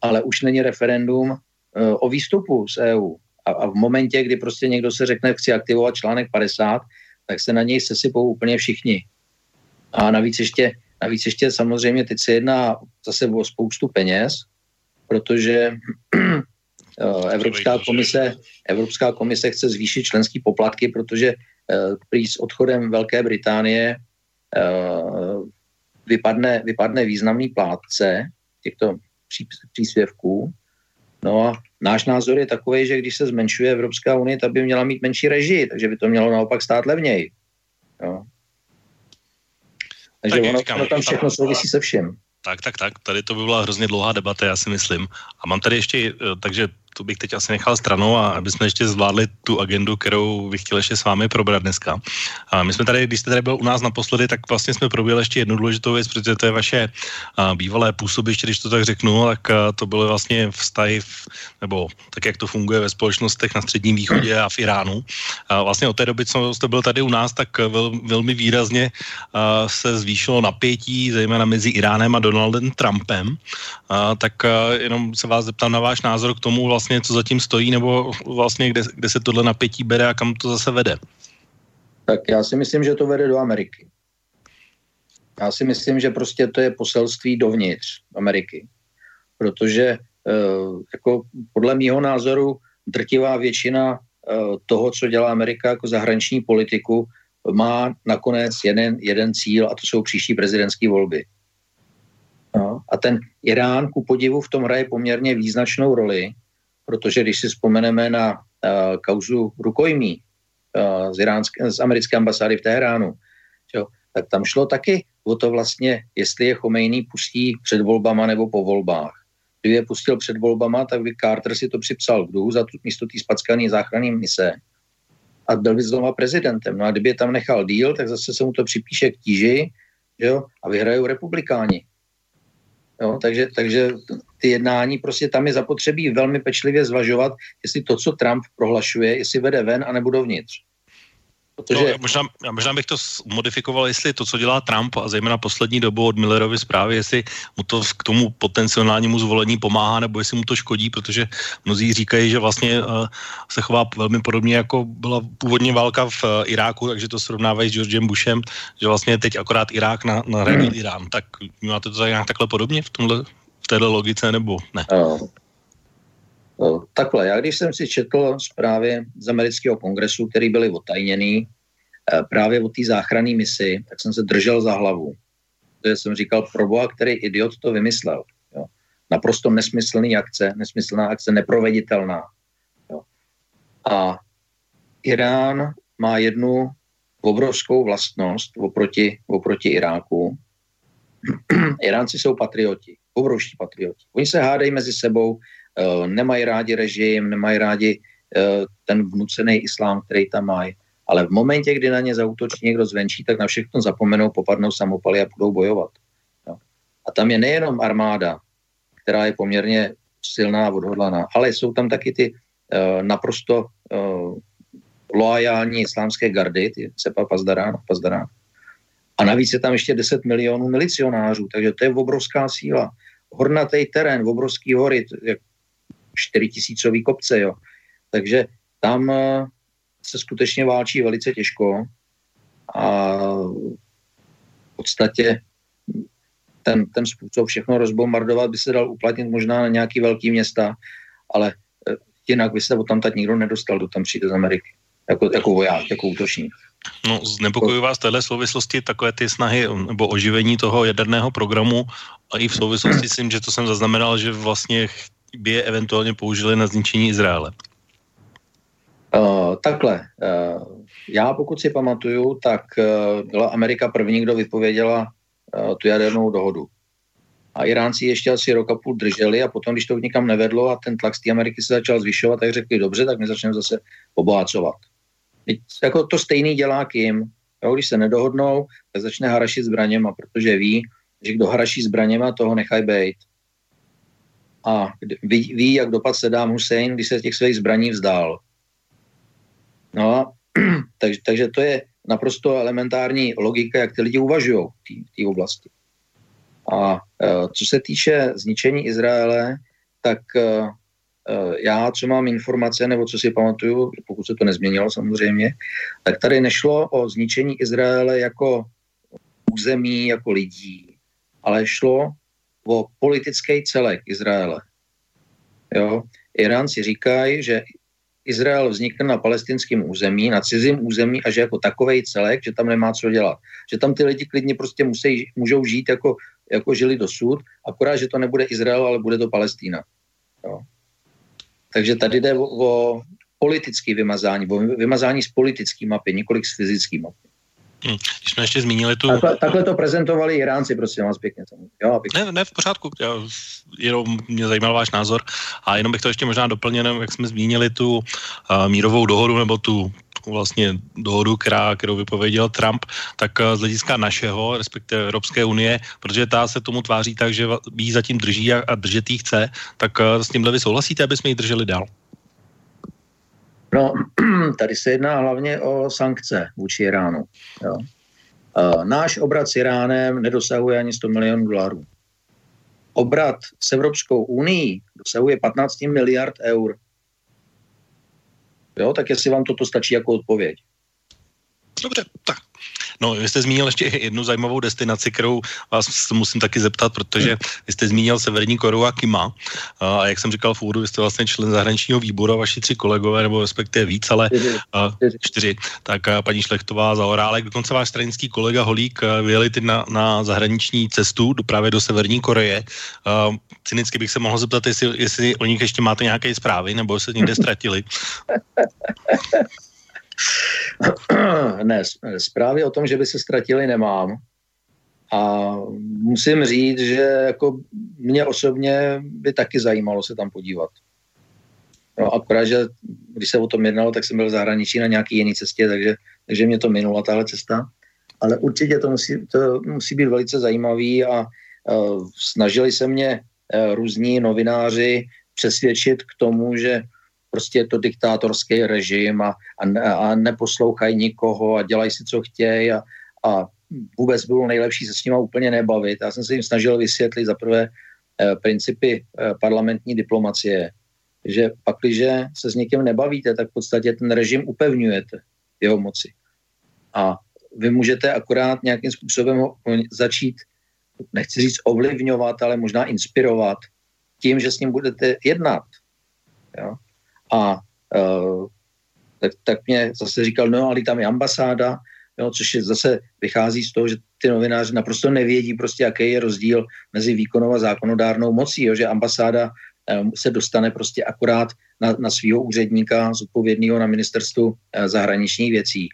ale už není referendum o výstupu z EU. A, v momentě, kdy prostě někdo se řekne, chci aktivovat článek 50, tak se na něj sesypou úplně všichni. A navíc ještě, navíc ještě samozřejmě teď se jedná zase o spoustu peněz, protože eh, Evropská komise, Evropská komise chce zvýšit členský poplatky, protože prý s odchodem Velké Británie uh, vypadne, vypadne významný plátce těchto příspěvků No a náš názor je takový, že když se zmenšuje Evropská unie, tak by měla mít menší režii, takže by to mělo naopak stát levněji. Jo. Takže tak ono, říkám, ono tam všechno souvisí se vším. Tak, tak, tak. Tady to by byla hrozně dlouhá debata, já si myslím. A mám tady ještě, eh, takže to bych teď asi nechal stranou a aby jsme ještě zvládli tu agendu, kterou bych chtěl ještě s vámi probrat dneska. A my jsme tady, když jste tady byl u nás naposledy, tak vlastně jsme proběhli ještě jednu důležitou věc, protože to je vaše a, bývalé působiště, když to tak řeknu, tak a, to byly vlastně vztahy, v, nebo tak, jak to funguje ve společnostech na Středním východě a v Iránu. A vlastně od té doby, co jste byl tady u nás, tak vel, velmi výrazně a, se zvýšilo napětí, zejména mezi Iránem a Donaldem Trumpem. A, tak a, jenom se vás zeptám na váš názor k tomu vlastně vlastně, co zatím stojí, nebo vlastně kde, kde se tohle napětí bere a kam to zase vede? Tak já si myslím, že to vede do Ameriky. Já si myslím, že prostě to je poselství dovnitř Ameriky. Protože e, jako podle mýho názoru drtivá většina e, toho, co dělá Amerika jako zahraniční politiku, má nakonec jeden, jeden cíl a to jsou příští prezidentské volby. No, a ten Irán ku podivu v tom hraje poměrně význačnou roli, protože když si vzpomeneme na uh, kauzu rukojmí uh, z, iránské, z americké ambasády v Teheránu, čo, tak tam šlo taky o to vlastně, jestli je Chomejný pustí před volbama nebo po volbách. Kdyby je pustil před volbama, tak by Carter si to připsal k za tu, místo té spackané záchranné mise a byl by znova prezidentem. No a kdyby je tam nechal díl, tak zase se mu to připíše k tíži jo, a vyhrajou republikáni. Jo, takže, takže ty jednání, prostě tam je zapotřebí velmi pečlivě zvažovat, jestli to, co Trump prohlašuje, jestli vede ven a nebo dovnitř. Protože... No, možná, možná bych to modifikoval, jestli to, co dělá Trump a zejména poslední dobu od Millerovy zprávy, jestli mu to k tomu potenciálnímu zvolení pomáhá, nebo jestli mu to škodí, protože mnozí říkají, že vlastně uh, se chová velmi podobně, jako byla původně válka v uh, Iráku, takže to srovnávají s Georgem Bushem, že vlastně teď akorát Irák na, na hmm. Irán. Tak máte to tak nějak takhle podobně v tomhle téhle logice, nebo ne? Uh. No, takhle, já když jsem si četl zprávy z amerického kongresu, které byly otajněný eh, právě o té záchranné misi, tak jsem se držel za hlavu. Protože jsem říkal, proboha, který idiot to vymyslel. Jo. Naprosto nesmyslný akce, nesmyslná akce, neproveditelná. Jo. A Irán má jednu obrovskou vlastnost oproti, oproti Iráku. Iránci jsou patrioti, obrovští patrioti. Oni se hádají mezi sebou, Eh, nemají rádi režim, nemají rádi eh, ten vnucený islám, který tam mají. Ale v momentě, kdy na ně zautočí někdo zvenčí, tak na všechno zapomenou, popadnou samopaly a budou bojovat. Jo. A tam je nejenom armáda, která je poměrně silná a odhodlaná, ale jsou tam taky ty uh, naprosto uh, loajální islámské gardy, ty Sepa Pazdarán, Pazdarán. A navíc je tam ještě 10 milionů milicionářů, takže to je obrovská síla. Hornatý terén, obrovský hory, jak 4 tisícový kopce, jo. Takže tam eh, se skutečně válčí velice těžko a v podstatě ten, ten způsob všechno rozbombardovat by se dal uplatnit možná na nějaký velký města, ale eh, jinak by se tam nikdo nedostal, do tam přijde z Ameriky, jako, jako voják, jako útočník. No, znepokojují vás téhle souvislosti takové ty snahy nebo oživení toho jaderného programu a i v souvislosti s tím, že to jsem zaznamenal, že vlastně by je eventuálně použili na zničení Izraele? Uh, takhle. Uh, já pokud si pamatuju, tak uh, byla Amerika první, kdo vypověděla uh, tu jadernou dohodu. A Iránci ještě asi rok a půl drželi a potom, když to nikam nevedlo a ten tlak z té Ameriky se začal zvyšovat, tak řekli, dobře, tak my začneme zase obohacovat. Jako to stejný dělá Kim. Jo, když se nedohodnou, tak začne harašit zbraněma, protože ví, že kdo haraší zbraněma, toho nechaj bejt. A ví, ví, jak dopad Saddam Hussein, když se těch svých zbraní vzdál. No a takže, takže to je naprosto elementární logika, jak ty lidi uvažují v té oblasti. A e, co se týče zničení Izraele, tak e, e, já, co mám informace, nebo co si pamatuju, pokud se to nezměnilo samozřejmě, tak tady nešlo o zničení Izraele jako území, jako lidí, ale šlo o politický celek Izraele. Jo? Iránci říkají, že Izrael vznikne na palestinském území, na cizím území a že jako takovej celek, že tam nemá co dělat. Že tam ty lidi klidně prostě musí, můžou žít jako, jako žili dosud, akorát, že to nebude Izrael, ale bude to Palestína. Jo. Takže tady jde o, o politické vymazání, o vymazání z politické mapy, několik z fyzické mapy. Hmm. Když jsme ještě zmínili tu... Takhle, takhle to prezentovali Iránci, prosím vás pěkně. Jo, pěkně. Ne, ne, v pořádku, já, jenom mě zajímal váš názor a jenom bych to ještě možná doplnil, jak jsme zmínili tu uh, mírovou dohodu nebo tu vlastně dohodu, která, kterou vypověděl Trump, tak uh, z hlediska našeho, respektive Evropské unie, protože ta se tomu tváří tak, že jí zatím drží a, a držet jí chce, tak uh, s tímhle vy souhlasíte, aby jsme ji drželi dál? No, tady se jedná hlavně o sankce vůči Iránu. Jo. Náš obrat s Iránem nedosahuje ani 100 milionů dolarů. Obrat s Evropskou unii dosahuje 15 miliard eur. Jo, tak jestli vám toto stačí jako odpověď. Dobře, tak No, vy jste zmínil ještě jednu zajímavou destinaci, kterou vás musím taky zeptat, protože vy jste zmínil Severní Koreu a Kima. A jak jsem říkal v úvodu, vy jste vlastně člen zahraničního výboru a vaši tři kolegové, nebo respektive víc, ale čtyři. čtyři. Tak paní Šlechtová za Orálek, dokonce váš stranický kolega Holík vyjeli ty na, na zahraniční cestu do, právě do Severní Koreje. cynicky bych se mohl zeptat, jestli, jestli o nich ještě máte nějaké zprávy, nebo se někde ztratili. ne, zprávy o tom, že by se ztratili, nemám. A musím říct, že jako mě osobně by taky zajímalo se tam podívat. No akorát, že když se o tom jednalo, tak jsem byl v zahraničí na nějaký jiný cestě, takže, takže mě to minula tahle cesta. Ale určitě to musí, to musí být velice zajímavý a uh, snažili se mě uh, různí novináři přesvědčit k tomu, že prostě je to diktátorský režim a, a, a neposlouchají nikoho a dělají si, co chtějí a, a vůbec bylo nejlepší se s nima úplně nebavit. Já jsem se jim snažil vysvětlit za prvé eh, principy eh, parlamentní diplomacie, že pak, když se s někým nebavíte, tak v podstatě ten režim upevňujete jeho moci. A vy můžete akorát nějakým způsobem ho začít, nechci říct ovlivňovat, ale možná inspirovat tím, že s ním budete jednat. Jo? A uh, tak, tak mě zase říkal, no ale tam je ambasáda, jo, což je zase vychází z toho, že ty novináři naprosto nevědí prostě, jaký je rozdíl mezi výkonou a zákonodárnou mocí, jo, že ambasáda um, se dostane prostě akorát na, na svého úředníka zodpovědného na ministerstvu uh, zahraničních věcí.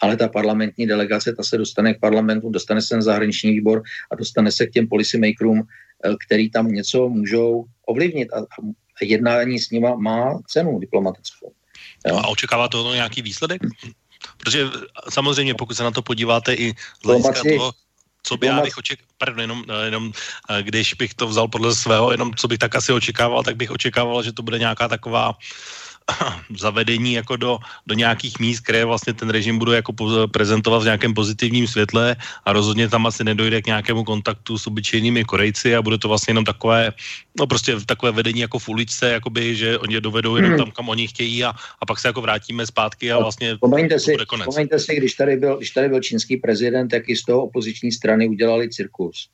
Ale ta parlamentní delegace, ta se dostane k parlamentu, dostane se na zahraniční výbor a dostane se k těm policymakerům, který tam něco můžou ovlivnit. A jednání s nima má cenu diplomatickou. Jo? A očekává to nějaký výsledek? Protože samozřejmě, pokud se na to podíváte i z hlediska toho, co by já bych očekával, pardon, jenom, jenom, když bych to vzal podle svého, jenom co bych tak asi očekával, tak bych očekával, že to bude nějaká taková zavedení jako do, do nějakých míst, které vlastně ten režim bude jako prezentovat v nějakém pozitivním světle a rozhodně tam asi nedojde k nějakému kontaktu s obyčejnými Korejci a bude to vlastně jenom takové, no prostě takové vedení jako v uličce, jakoby, že oni dovedou jenom tam, kam oni chtějí a, a pak se jako vrátíme zpátky a vlastně Pomeňte si, bude konec. Pomeňte si, když tady, byl, když tady byl čínský prezident, tak i z toho opoziční strany udělali cirkus.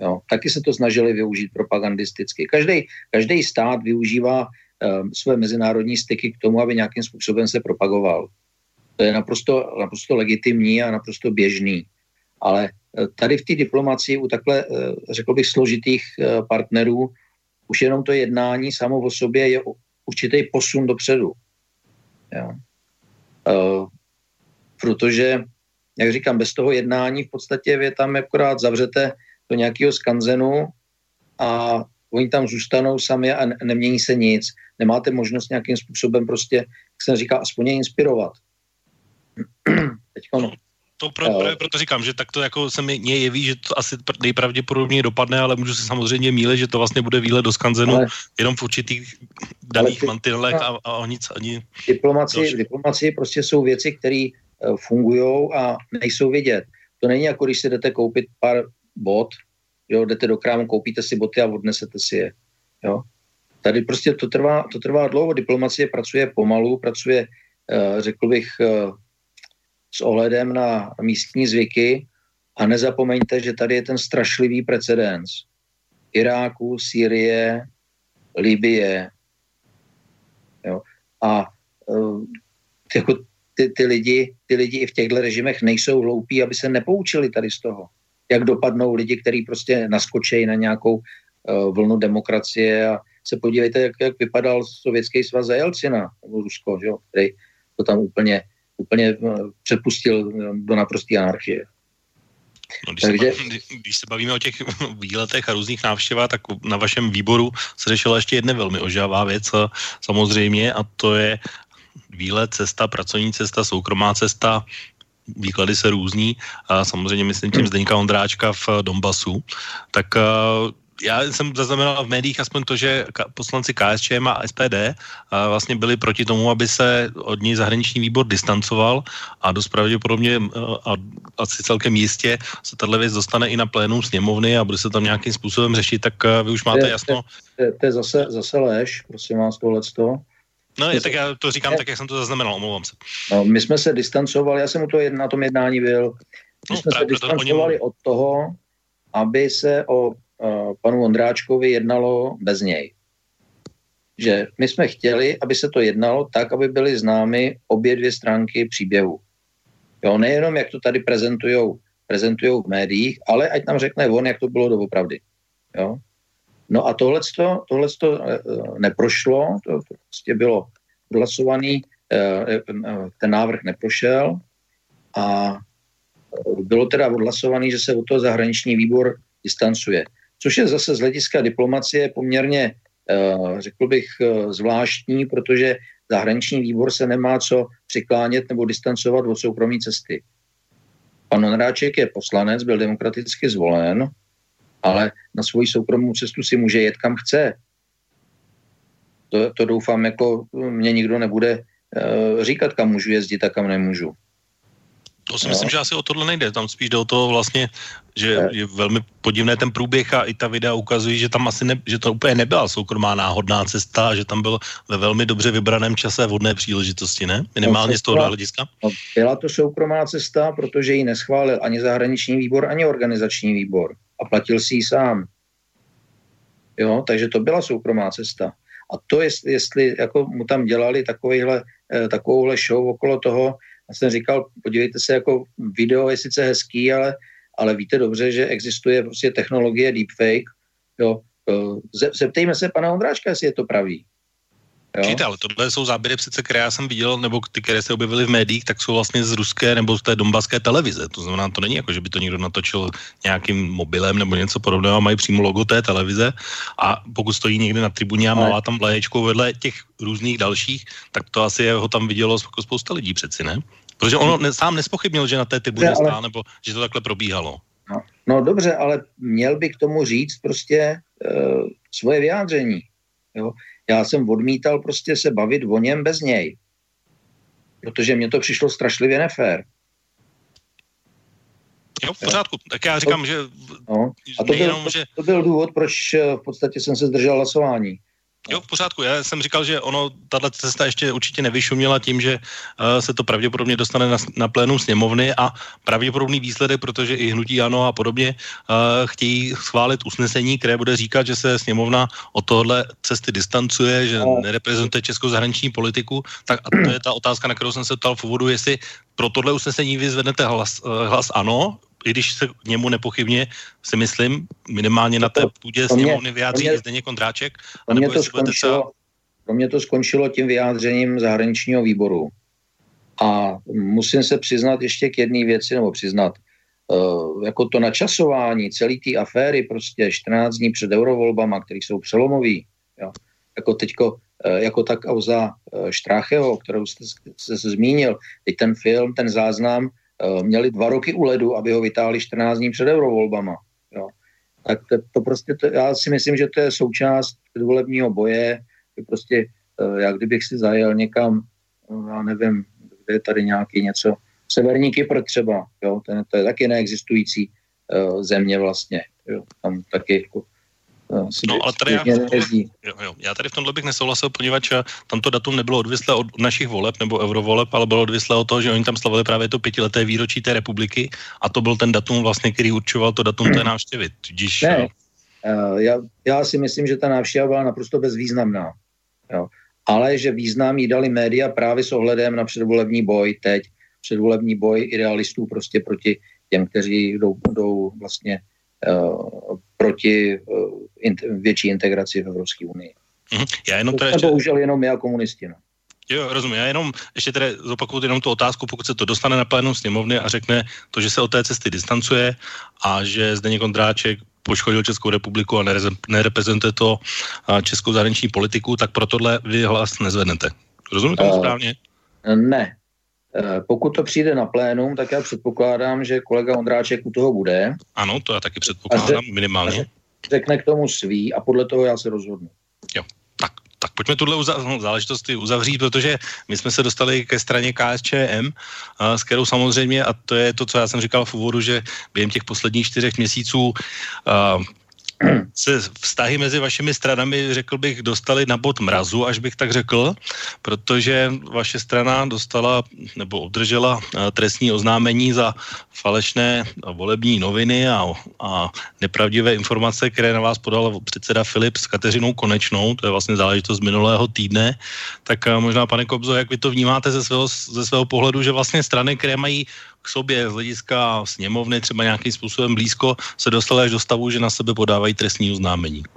Jo, taky se to snažili využít propagandisticky. Každý, každý stát využívá své mezinárodní styky k tomu, aby nějakým způsobem se propagoval. To je naprosto, naprosto legitimní a naprosto běžný. Ale eh, tady v té diplomacii u takhle, eh, řekl bych, složitých eh, partnerů už jenom to jednání samo o sobě je určitý posun dopředu. Jo. Protože, jak říkám, bez toho jednání v podstatě vy tam akorát zavřete do nějakého skanzenu a oni tam zůstanou sami a nemění se nic. Nemáte možnost nějakým způsobem prostě, jak jsem říkal, aspoň je inspirovat. Teď no, to pro, pro, proto říkám, že tak to jako se mi jeví, že to asi nejpravděpodobněji dopadne, ale můžu se samozřejmě mílit, že to vlastně bude výlet do skanzenu ale, jenom v určitých daných ty, mantinelech a, a o nic ani... Diplomaci, diplomaci prostě jsou věci, které uh, fungují a nejsou vidět. To není jako když si jdete koupit pár bot, jo, jdete do krámu, koupíte si boty a odnesete si je. Jo. Tady prostě to trvá, to trvá dlouho. Diplomacie pracuje pomalu, pracuje, uh, řekl bych, uh, s ohledem na místní zvyky a nezapomeňte, že tady je ten strašlivý precedens Iráku, Sýrie, Libie. Jo. A uh, jako ty, ty, lidi, ty lidi i v těchto režimech nejsou hloupí, aby se nepoučili tady z toho. Jak dopadnou lidi, kteří prostě naskočejí na nějakou uh, vlnu demokracie a se podívejte, jak, jak vypadal sovětský svaz za Jelcina, nebo Rusko, že jo, který to tam úplně úplně eh, přepustil eh, do naprosté anarchie. No, když, Takže... se, když se bavíme o těch výletech a různých návštěvách, tak na vašem výboru se řešila ještě jedna velmi ožává věc samozřejmě a to je výlet, cesta, pracovní cesta, soukromá cesta, výklady se různí a samozřejmě myslím tím Zdeňka Ondráčka v Donbasu, tak já jsem zaznamenal v médiích aspoň to, že poslanci KSČM a SPD vlastně byli proti tomu, aby se od ní zahraniční výbor distancoval a dost pravděpodobně a asi celkem jistě se tato věc dostane i na plénum sněmovny a bude se tam nějakým způsobem řešit, tak vy už máte jasno. To je, to je zase, zase lež, prosím vás, tohleto. No, je, tak já to říkám tak, jak jsem to zaznamenal, omlouvám se. No, my jsme se distancovali, já jsem u toho na tom jednání byl, my no, jsme se distancovali od toho, aby se o panu Ondráčkovi jednalo bez něj. Že my jsme chtěli, aby se to jednalo tak, aby byly známy obě dvě stránky příběhu. Jo, nejenom, jak to tady prezentujou, prezentujou v médiích, ale ať nám řekne on, jak to bylo doopravdy. Jo? No a tohle to eh, neprošlo, to, prostě bylo odhlasovaný, eh, eh, ten návrh neprošel a bylo teda odhlasovaný, že se o to zahraniční výbor distancuje což je zase z hlediska diplomacie poměrně, eh, řekl bych, eh, zvláštní, protože zahraniční výbor se nemá co přiklánět nebo distancovat od soukromí cesty. Pan Onráček je poslanec, byl demokraticky zvolen, ale na svoji soukromou cestu si může jet kam chce. To, to doufám, jako mě nikdo nebude uh, říkat, kam můžu jezdit a kam nemůžu. To si myslím, že asi o tohle nejde. Tam spíš jde o to vlastně, že je velmi podivné ten průběh a i ta videa ukazují, že tam asi ne, že to úplně nebyla soukromá náhodná cesta, že tam byl ve velmi dobře vybraném čase vhodné příležitosti, ne? Minimálně no, z toho hlediska. No, byla to soukromá cesta, protože ji neschválil ani zahraniční výbor, ani organizační výbor. A platil si ji sám. Jo, takže to byla soukromá cesta. A to, jestli, jestli jako mu tam dělali takovýhle, eh, takovouhle show okolo toho, já jsem říkal, podívejte se, jako video je sice hezký, ale, ale víte dobře, že existuje prostě technologie deepfake. Jo. Zeptejme se pana Ondráčka, jestli je to pravý. Určitě, ale tohle jsou záběry přece, které já jsem viděl, nebo ty, které se objevily v médiích, tak jsou vlastně z ruské nebo z té dombaské televize. To znamená, to není jako, že by to někdo natočil nějakým mobilem nebo něco podobného, mají přímo logo té televize a pokud stojí někde na tribuně a má tam vlaječkou vedle těch různých dalších, tak to asi ho tam vidělo jako spousta lidí přeci, ne? Protože ono ne, sám nespochybnil, že na té tribuně ale... stál, nebo že to takhle probíhalo. No, no dobře, ale měl by k tomu říct prostě uh, svoje vyjádření. Jo? Já jsem odmítal prostě se bavit o něm bez něj. Protože mně to přišlo strašlivě nefér. Jo, v pořádku. Tak já říkám, že... No. A to byl, jenom, že... to byl důvod, proč eh, v podstatě jsem se zdržel hlasování. Jo, v pořádku. Já jsem říkal, že ono, tahle cesta ještě určitě nevyšuměla tím, že uh, se to pravděpodobně dostane na, na plénum sněmovny a pravděpodobný výsledek, protože i hnutí ANO a podobně uh, chtějí schválit usnesení, které bude říkat, že se sněmovna od tohle cesty distancuje, že nereprezentuje českou zahraniční politiku. Tak a to je ta otázka, na kterou jsem se ptal v úvodu, jestli pro tohle usnesení vyzvednete hlas, uh, hlas ano, i když se k němu nepochybně si myslím, minimálně na té půdě sněmovny vyjádří mě, Zdeněk Kondráček. Pro mě, to skončilo, pro mě to skončilo tím vyjádřením zahraničního výboru. A musím se přiznat ještě k jedné věci, nebo přiznat, uh, jako to načasování celé té aféry prostě 14 dní před eurovolbama, které jsou přelomový, jo, jako teďko Eh, jako ta kauza eh, Štrácheho, kterou jste se zmínil. Teď ten film, ten záznam, měli dva roky u ledu, aby ho vytáhli 14 dní před eurovolbama. Jo. Tak to, to prostě, to, já si myslím, že to je součást předvolebního boje, že prostě já kdybych si zajel někam, já nevím, kde je tady nějaký něco, Severní Kypr třeba, jo, ten, to je taky neexistující země vlastně, jo, tam taky jako No, no ale tady já, jo, jo, já tady v tomhle bych nesouhlasil, poněvadž eh, tamto datum nebylo odvislé od našich voleb nebo eurovoleb, ale bylo odvislé od toho, že oni tam slavili právě to pětileté výročí té republiky a to byl ten datum vlastně, který určoval to datum té návštěvy. Tudíž, ne, uh, já, já si myslím, že ta návštěva byla naprosto bezvýznamná. Jo. Ale že význam jí dali média právě s ohledem na předvolební boj teď, předvolební boj idealistů prostě proti těm, kteří jdou, jdou vlastně uh, proti in, větší integraci v Evropské unii. Mm-hmm. Já jenom to ještě... bohužel jenom my a komunisti. No. Jo, rozumím. Já jenom ještě tedy zopakuju jenom tu otázku, pokud se to dostane na plénum sněmovny a řekne to, že se od té cesty distancuje a že zde Kondráček poškodil Českou republiku a nereprezentuje to českou zahraniční politiku, tak pro tohle vy hlas nezvednete. Rozumím to uh, správně? Ne. Uh, pokud to přijde na plénum, tak já předpokládám, že kolega Ondráček u toho bude. Ano, to já taky předpokládám, minimálně řekne k tomu svý a podle toho já se rozhodnu. Jo, tak, tak pojďme tuhle uza- záležitosti uzavřít, protože my jsme se dostali ke straně KSČM, a s kterou samozřejmě, a to je to, co já jsem říkal v úvodu, že během těch posledních čtyřech měsíců a, se vztahy mezi vašimi stranami, řekl bych, dostali na bod mrazu, až bych tak řekl, protože vaše strana dostala nebo obdržela eh, trestní oznámení za falešné volební noviny a, a nepravdivé informace, které na vás podal předseda Filip s Kateřinou Konečnou, to je vlastně záležitost minulého týdne, tak eh, možná, pane Kobzo, jak vy to vnímáte ze svého, ze svého pohledu, že vlastně strany, které mají k sobě z hlediska sněmovny třeba nějakým způsobem blízko, se dostali až do stavu, že na sebe podávají trestní oznámení?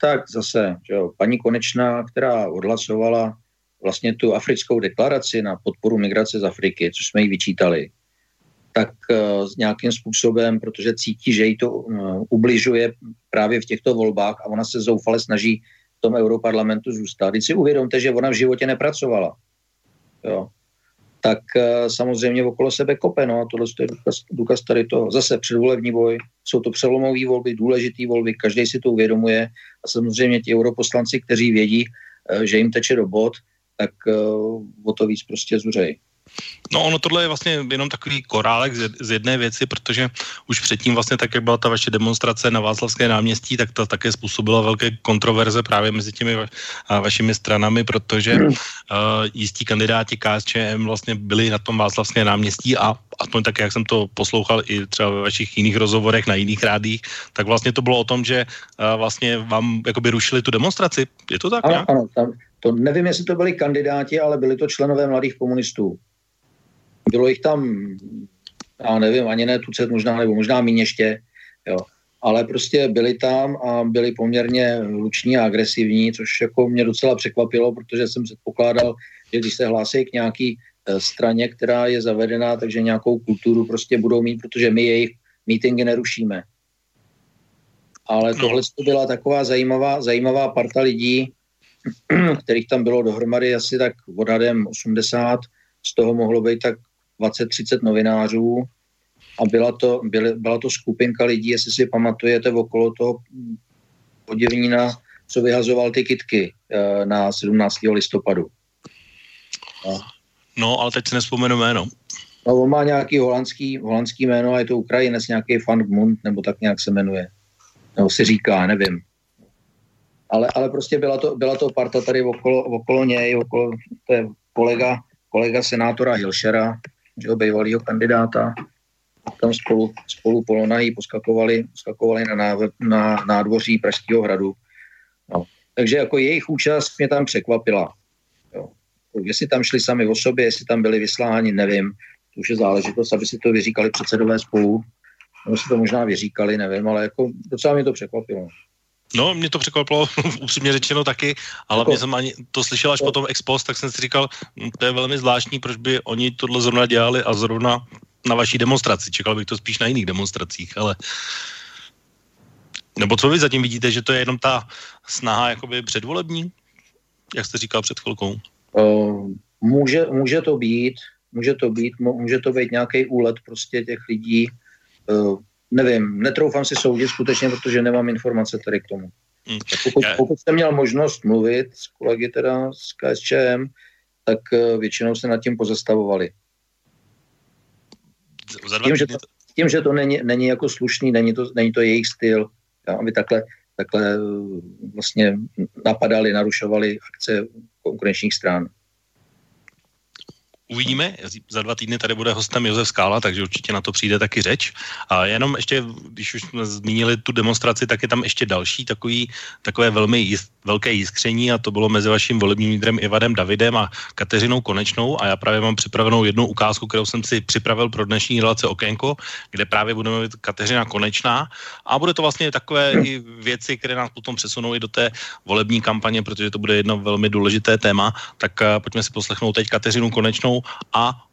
Tak zase, že jo, paní Konečná, která odhlasovala vlastně tu africkou deklaraci na podporu migrace z Afriky, což jsme jí vyčítali, tak uh, nějakým způsobem, protože cítí, že jí to uh, ubližuje právě v těchto volbách a ona se zoufale snaží v tom europarlamentu zůstat. Když si uvědomte, že ona v životě nepracovala. Jo tak uh, samozřejmě okolo sebe kope. No a tohle je důkaz, důkaz tady toho. Zase předvolební boj, jsou to přelomové volby, důležité volby, každý si to uvědomuje a samozřejmě ti europoslanci, kteří vědí, uh, že jim teče do bod, tak uh, o to víc prostě zuřejí. No ono tohle je vlastně jenom takový korálek z, jedné věci, protože už předtím vlastně tak, jak byla ta vaše demonstrace na Václavské náměstí, tak to také způsobila velké kontroverze právě mezi těmi va, vašimi stranami, protože uh, jistí kandidáti KSČM vlastně byli na tom Václavské náměstí a aspoň tak, jak jsem to poslouchal i třeba ve vašich jiných rozhovorech na jiných rádích, tak vlastně to bylo o tom, že uh, vlastně vám jakoby rušili tu demonstraci. Je to tak? Ano, ano tam, to nevím, jestli to byli kandidáti, ale byli to členové mladých komunistů. Bylo jich tam, já nevím, ani ne tucet možná, nebo možná méně ještě, jo. Ale prostě byli tam a byli poměrně luční a agresivní, což jako mě docela překvapilo, protože jsem předpokládal, že když se hlásí k nějaký e, straně, která je zavedená, takže nějakou kulturu prostě budou mít, protože my jejich mítingy nerušíme. Ale no. tohle to byla taková zajímavá, zajímavá parta lidí, kterých tam bylo dohromady asi tak odhadem 80, z toho mohlo být tak 20-30 novinářů a byla to, byly, byla to skupinka lidí, jestli si pamatujete, okolo toho podivnína, co vyhazoval ty kitky e, na 17. listopadu. No. no, ale teď si nespomenu jméno. No, on má nějaký holandský, holandský jméno a je to Ukrajinec, nějaký Van Gmund, nebo tak nějak se jmenuje. Nebo si říká, nevím. Ale, ale prostě byla to, byla to parta tady okolo, okolo něj, okolo, to je kolega, kolega senátora Hilšera, že bývalého kandidáta. Tam spolu, spolu polonají poskakovali, poskakovali na, náv, na nádvoří Pražského hradu. No. Takže jako jejich účast mě tam překvapila. Jo. Jestli tam šli sami o sobě, jestli tam byli vysláni, nevím. to už je záležitost, aby si to vyříkali předsedové spolu. Ono si to možná vyříkali, nevím, ale jako docela mě to překvapilo. No, mě to překvapilo, upřímně řečeno taky, ale jako... mě jsem ani to slyšel až potom ex post, tak jsem si říkal, hm, to je velmi zvláštní, proč by oni tohle zrovna dělali a zrovna na vaší demonstraci. Čekal bych to spíš na jiných demonstracích, ale nebo co vy zatím vidíte, že to je jenom ta snaha jakoby předvolební, jak jste říkal před chvilkou? Uh, může, může to být, může to být, může to být nějaký úlet prostě těch lidí, uh, nevím, netroufám si soudit skutečně, protože nemám informace tady k tomu. Hmm. Pokud, pokud jsem měl možnost mluvit s kolegy teda z KSČM, tak uh, většinou se nad tím pozastavovali. Tím, že to, tím, že to není, není jako slušný, není to, není to jejich styl, jo, aby takhle, takhle eh, vlastně napadali, narušovali akce konkurenčních stran. Uvidíme, za dva týdny tady bude hostem Josef Skála, takže určitě na to přijde taky řeč. A jenom ještě, když už jsme zmínili tu demonstraci, tak je tam ještě další takový, takové velmi jist, velké jiskření a to bylo mezi vaším volebním lídrem Ivadem Davidem a Kateřinou Konečnou. A já právě mám připravenou jednu ukázku, kterou jsem si připravil pro dnešní relace Okénko, kde právě budeme mít Kateřina Konečná. A bude to vlastně takové i věci, které nás potom přesunou i do té volební kampaně, protože to bude jedno velmi důležité téma, tak uh, pojďme si poslechnout teď Kateřinu Konečnou a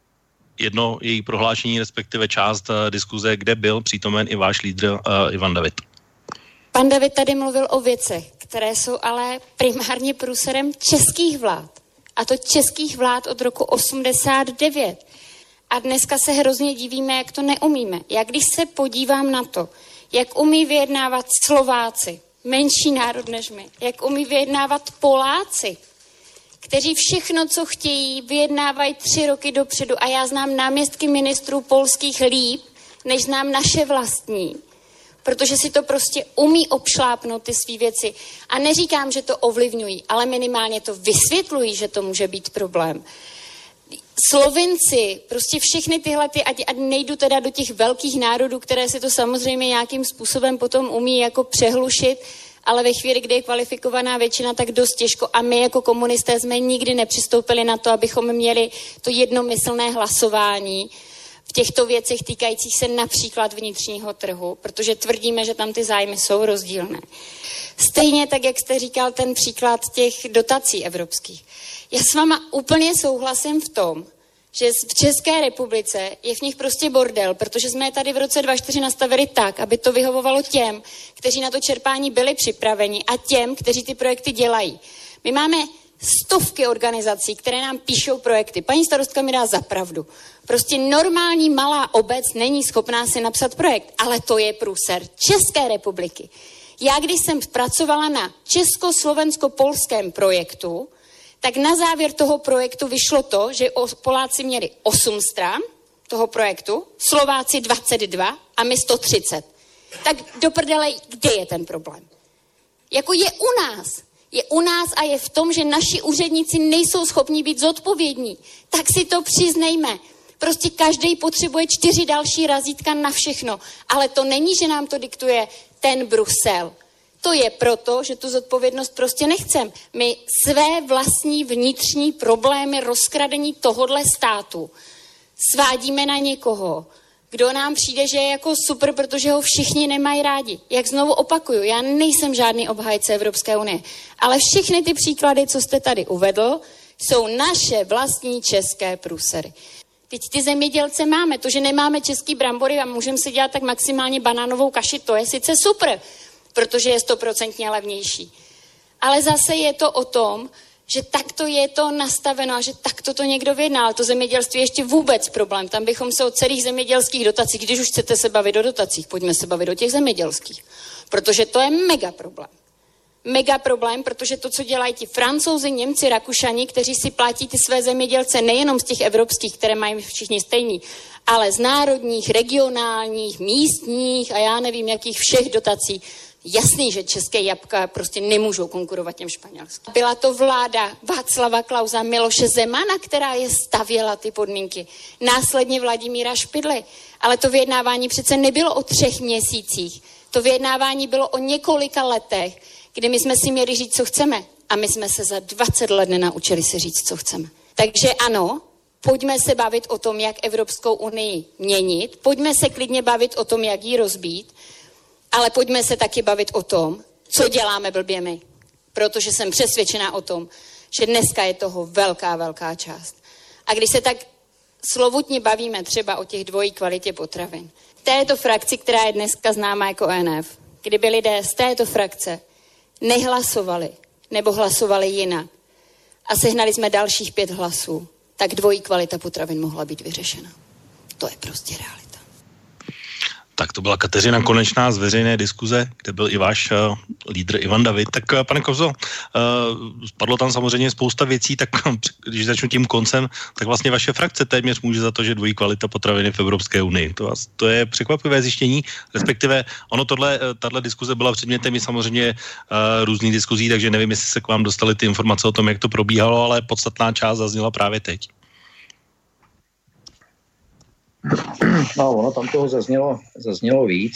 jedno její prohlášení, respektive část uh, diskuze, kde byl přítomen i váš lídr uh, Ivan David. Pan David tady mluvil o věcech, které jsou ale primárně průserem českých vlád. A to českých vlád od roku 89. A dneska se hrozně divíme, jak to neumíme. Já když se podívám na to, jak umí vyjednávat Slováci, menší národ než my, jak umí vyjednávat Poláci, kteří všechno, co chtějí, vyjednávají tři roky dopředu. A já znám náměstky ministrů polských líp, než znám naše vlastní protože si to prostě umí obšlápnout ty své věci. A neříkám, že to ovlivňují, ale minimálně to vysvětlují, že to může být problém. Slovenci, prostě všechny tyhle, ty, ať, ať nejdu teda do těch velkých národů, které si to samozřejmě nějakým způsobem potom umí jako přehlušit, ale ve chvíli, kdy je kvalifikovaná většina, tak dost těžko. A my jako komunisté jsme nikdy nepřistoupili na to, abychom měli to jednomyslné hlasování, v těchto věcech týkajících se například vnitřního trhu, protože tvrdíme, že tam ty zájmy jsou rozdílné. Stejně tak, jak jste říkal, ten příklad těch dotací evropských. Já s váma úplně souhlasím v tom, že v České republice je v nich prostě bordel, protože jsme je tady v roce 2004 nastavili tak, aby to vyhovovalo těm, kteří na to čerpání byli připraveni a těm, kteří ty projekty dělají. My máme stovky organizací, které nám píšou projekty. Paní starostka mi dá zapravdu. Prostě normální malá obec není schopná si napsat projekt, ale to je průser České republiky. Já, když jsem pracovala na česko-slovensko-polském projektu, tak na závěr toho projektu vyšlo to, že Poláci měli 8 stran toho projektu, Slováci 22 a my 130. Tak do prdele, kde je ten problém? Jako je u nás je u nás a je v tom, že naši úředníci nejsou schopni být zodpovědní. Tak si to přiznejme. Prostě každý potřebuje čtyři další razítka na všechno. Ale to není, že nám to diktuje ten Brusel. To je proto, že tu zodpovědnost prostě nechcem. My své vlastní vnitřní problémy rozkradení tohodle státu svádíme na někoho, kdo nám přijde, že je jako super, protože ho všichni nemají rádi. Jak znovu opakuju, já nejsem žádný obhajce Evropské unie, ale všechny ty příklady, co jste tady uvedl, jsou naše vlastní české průsery. Teď ty zemědělce máme. To, že nemáme český brambory a můžeme si dělat tak maximálně banánovou kaši, to je sice super, protože je stoprocentně levnější. Ale zase je to o tom, že takto je to nastaveno a že takto to někdo vyjedná. Ale to zemědělství je ještě vůbec problém. Tam bychom se o celých zemědělských dotacích, když už chcete se bavit o dotacích, pojďme se bavit o těch zemědělských. Protože to je mega problém. Mega problém, protože to, co dělají ti francouzi, Němci, Rakušani, kteří si platí ty své zemědělce nejenom z těch evropských, které mají všichni stejní, ale z národních, regionálních, místních a já nevím, jakých všech dotací, Jasný, že české jabka prostě nemůžou konkurovat těm španělským. Byla to vláda Václava Klauza Miloše Zemana, která je stavěla ty podmínky. Následně Vladimíra Špidly. Ale to vyjednávání přece nebylo o třech měsících. To vyjednávání bylo o několika letech, kdy my jsme si měli říct, co chceme. A my jsme se za 20 let nenaučili si říct, co chceme. Takže ano, pojďme se bavit o tom, jak Evropskou unii měnit, pojďme se klidně bavit o tom, jak ji rozbít, ale pojďme se taky bavit o tom, co děláme blbě my. Protože jsem přesvědčená o tom, že dneska je toho velká, velká část. A když se tak slovutně bavíme třeba o těch dvojí kvalitě potravin, této frakci, která je dneska známá jako NF, kdyby lidé z této frakce nehlasovali nebo hlasovali jinak a sehnali jsme dalších pět hlasů, tak dvojí kvalita potravin mohla být vyřešena. To je prostě realita. Tak to byla Kateřina Konečná z veřejné diskuze, kde byl i váš uh, lídr Ivan David. Tak uh, pane Kovzo, uh, spadlo tam samozřejmě spousta věcí, tak když začnu tím koncem, tak vlastně vaše frakce téměř může za to, že dvojí kvalita potraviny v Evropské unii. To, vás, to je překvapivé zjištění, respektive ono tohle, tahle diskuze byla předmětem i samozřejmě uh, různých diskuzí, takže nevím, jestli se k vám dostali ty informace o tom, jak to probíhalo, ale podstatná část zazněla právě teď. No, ono tam toho zaznělo, zaznělo víc.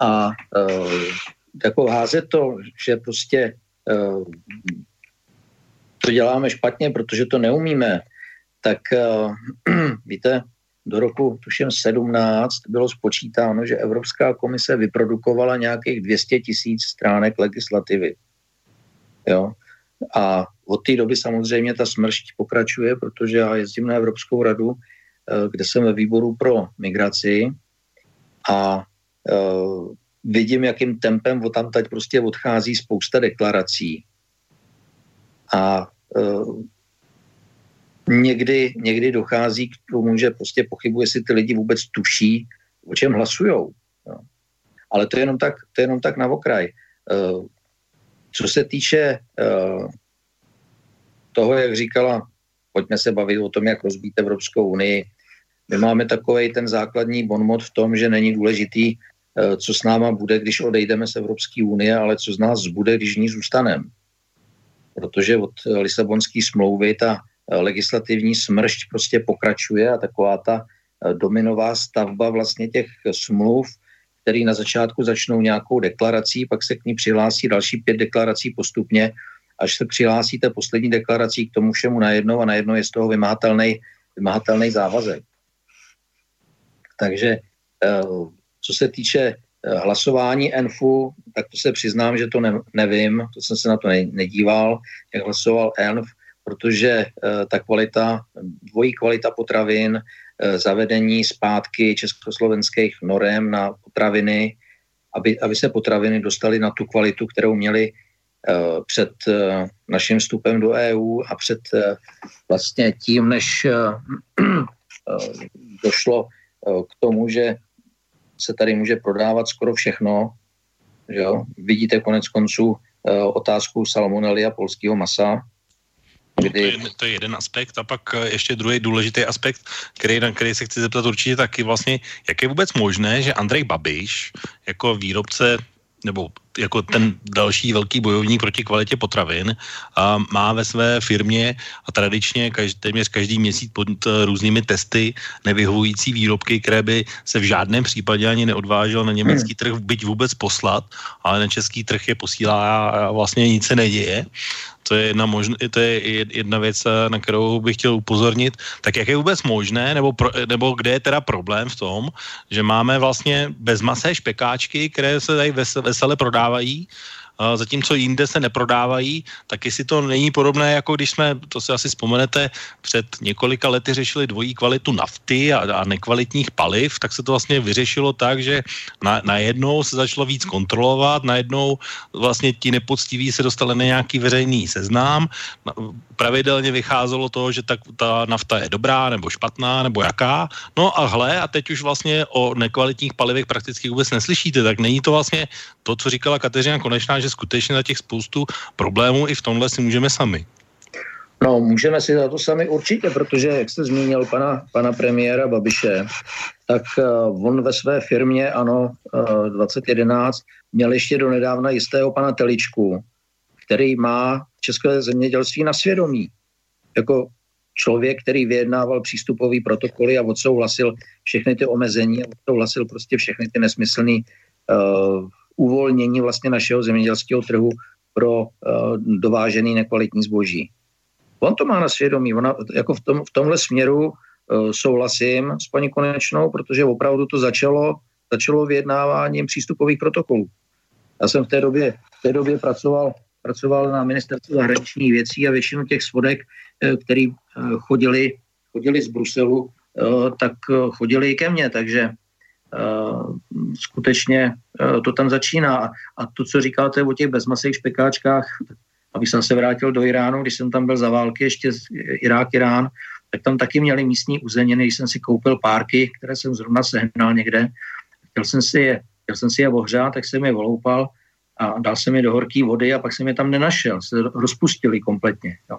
A uh, jako házet to, že prostě uh, to děláme špatně, protože to neumíme, tak uh, víte, do roku, tuším, 17 bylo spočítáno, že Evropská komise vyprodukovala nějakých 200 tisíc stránek legislativy. Jo? A od té doby samozřejmě ta smršť pokračuje, protože já jezdím na Evropskou radu Eh, kde jsem ve výboru pro migraci a uh, vidím, jakým tempem tam teď prostě odchází spousta deklarací. A uh, někdy, někdy dochází k tomu, že prostě pochybuje, jestli ty lidi vůbec tuší, o čem hlasujou. No. Ale to je jenom tak, to je jenom tak na okraj. Uh, co se týče uh, toho, jak říkala pojďme se bavit o tom, jak rozbít Evropskou unii. My máme takový ten základní bonmot v tom, že není důležitý, eh, co s náma bude, když odejdeme z Evropské unie, ale co z nás bude, když ní zůstaneme. Protože od Lisabonské smlouvy ta eh, legislativní smršť prostě pokračuje a taková ta eh, dominová stavba vlastně těch smluv, který na začátku začnou nějakou deklarací, pak se k ní přihlásí další pět deklarací postupně až se přihlásíte poslední deklarací k tomu všemu najednou a najednou je z toho vymahatelný, vymahatelný závazek. Takže eh, co se týče eh, hlasování ENFu, tak to se přiznám, že to ne, nevím, to jsem se na to nedíval, jak hlasoval ENF, protože eh, ta kvalita, dvojí kvalita potravin, zavedení zpátky československých norem na potraviny, aby, aby se potraviny dostaly na tu kvalitu, kterou měly před naším vstupem do EU a před vlastně tím, než došlo k tomu, že se tady může prodávat skoro všechno. Že jo? Vidíte konec konců otázku salmonely a polského masa. Kdy... To, je, to je jeden aspekt a pak ještě druhý důležitý aspekt, který, na který se chci zeptat určitě taky vlastně, jak je vůbec možné, že Andrej Babiš jako výrobce nebo jako ten další velký bojovník proti kvalitě potravin a má ve své firmě a tradičně každý, téměř každý měsíc pod eh, různými testy nevyhovující výrobky, které by se v žádném případě ani neodvážel na německý trh byť vůbec poslat, ale na český trh je posílá a vlastně nic se neděje. To je jedna, možn- to je jedna věc, eh, na kterou bych chtěl upozornit. Tak jak je vůbec možné, nebo, pro, nebo kde je teda problém v tom, že máme vlastně bezmasé špekáčky, které se tady vesele prodávají prodávají, zatímco jinde se neprodávají, tak jestli to není podobné, jako když jsme, to si asi vzpomenete, před několika lety řešili dvojí kvalitu nafty a, a nekvalitních paliv, tak se to vlastně vyřešilo tak, že na, se začalo víc kontrolovat, najednou vlastně ti nepoctiví se dostali na nějaký veřejný seznám, pravidelně vycházelo to, že ta, ta nafta je dobrá nebo špatná nebo jaká, no a hle, a teď už vlastně o nekvalitních palivech prakticky vůbec neslyšíte, tak není to vlastně to, co říkala Kateřina Konečná, že skutečně na těch spoustu problémů i v tomhle si můžeme sami. No, můžeme si za to sami určitě, protože, jak jste zmínil pana, pana premiéra Babiše, tak uh, on ve své firmě, ano, uh, 2011, měl ještě do nedávna jistého pana Teličku, který má české zemědělství na svědomí. Jako člověk, který vyjednával přístupový protokoly a odsouhlasil všechny ty omezení a odsouhlasil prostě všechny ty nesmyslné uh, uvolnění vlastně našeho zemědělského trhu pro uh, dovážený nekvalitní zboží. on to má na svědomí. Ona, jako v, tom, v tomhle směru uh, souhlasím s paní Konečnou, protože opravdu to začalo, začalo vyjednáváním přístupových protokolů. Já jsem v té době, v té době pracoval, pracoval na ministerstvu zahraničních věcí a většinu těch svodek, uh, který chodili, chodili z Bruselu, tak chodili i ke mně, takže skutečně uh, to tam začíná. A to, co říkáte o těch bezmasých špekáčkách, abych jsem se vrátil do Iránu, když jsem tam byl za války, ještě z Irák, Irán, tak tam taky měli místní uzeniny, když jsem si koupil párky, které jsem zrovna sehnal někde. Chtěl jsem si je, chtěl jsem si je ohřát, tak jsem je voloupal a dal jsem je do horké vody a pak jsem je tam nenašel. Se rozpustili kompletně. Jo.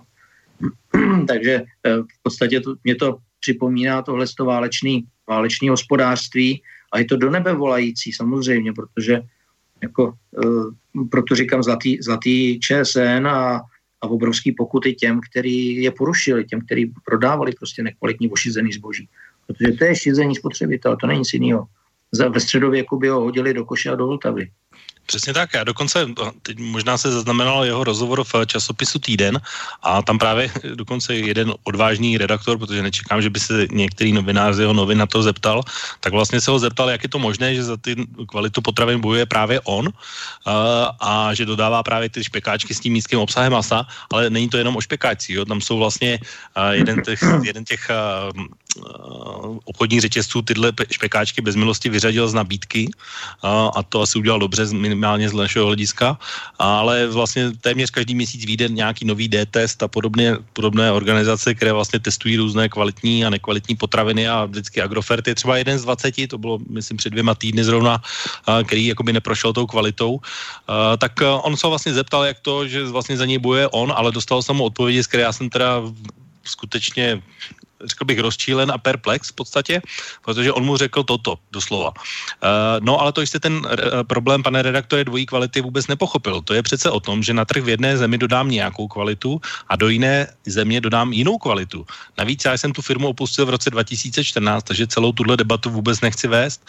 Takže eh, v podstatě to, mě to připomíná tohle válečný, válečný hospodářství a je to do nebe volající samozřejmě, protože jako, uh, proto říkám zlatý, zlatý ČSN a, a obrovský pokuty těm, který je porušili, těm, který prodávali prostě nekvalitní ošizený zboží. Protože to je šizení spotřebitel, to není nic jiného. Ve středověku by ho hodili do koše a do Vltavy. Přesně tak. Já dokonce, teď možná se zaznamenal jeho rozhovor v časopisu Týden a tam právě dokonce jeden odvážný redaktor, protože nečekám, že by se některý novinář z jeho novin na to zeptal, tak vlastně se ho zeptal, jak je to možné, že za ty kvalitu potravin bojuje právě on a, a že dodává právě ty špekáčky s tím nízkým obsahem masa, ale není to jenom o špekáčích. Jo? Tam jsou vlastně jeden těch, jeden těch obchodních řetězců tyhle špekáčky bez milosti vyřadil z nabídky a to asi udělal dobře minimálně z našeho hlediska, ale vlastně téměř každý měsíc vyjde nějaký nový D-test a podobně, podobné organizace, které vlastně testují různé kvalitní a nekvalitní potraviny a vždycky Agrofert je třeba jeden z 20, to bylo myslím před dvěma týdny zrovna, který jakoby neprošel tou kvalitou, tak on se vlastně zeptal, jak to, že vlastně za něj bojuje on, ale dostal jsem mu odpovědi, z které já jsem teda skutečně řekl bych, rozčílen a perplex v podstatě, protože on mu řekl toto, doslova. Uh, no ale to jste ten uh, problém, pane redaktore, dvojí kvality vůbec nepochopil. To je přece o tom, že na trh v jedné zemi dodám nějakou kvalitu a do jiné země dodám jinou kvalitu. Navíc já jsem tu firmu opustil v roce 2014, takže celou tuhle debatu vůbec nechci vést.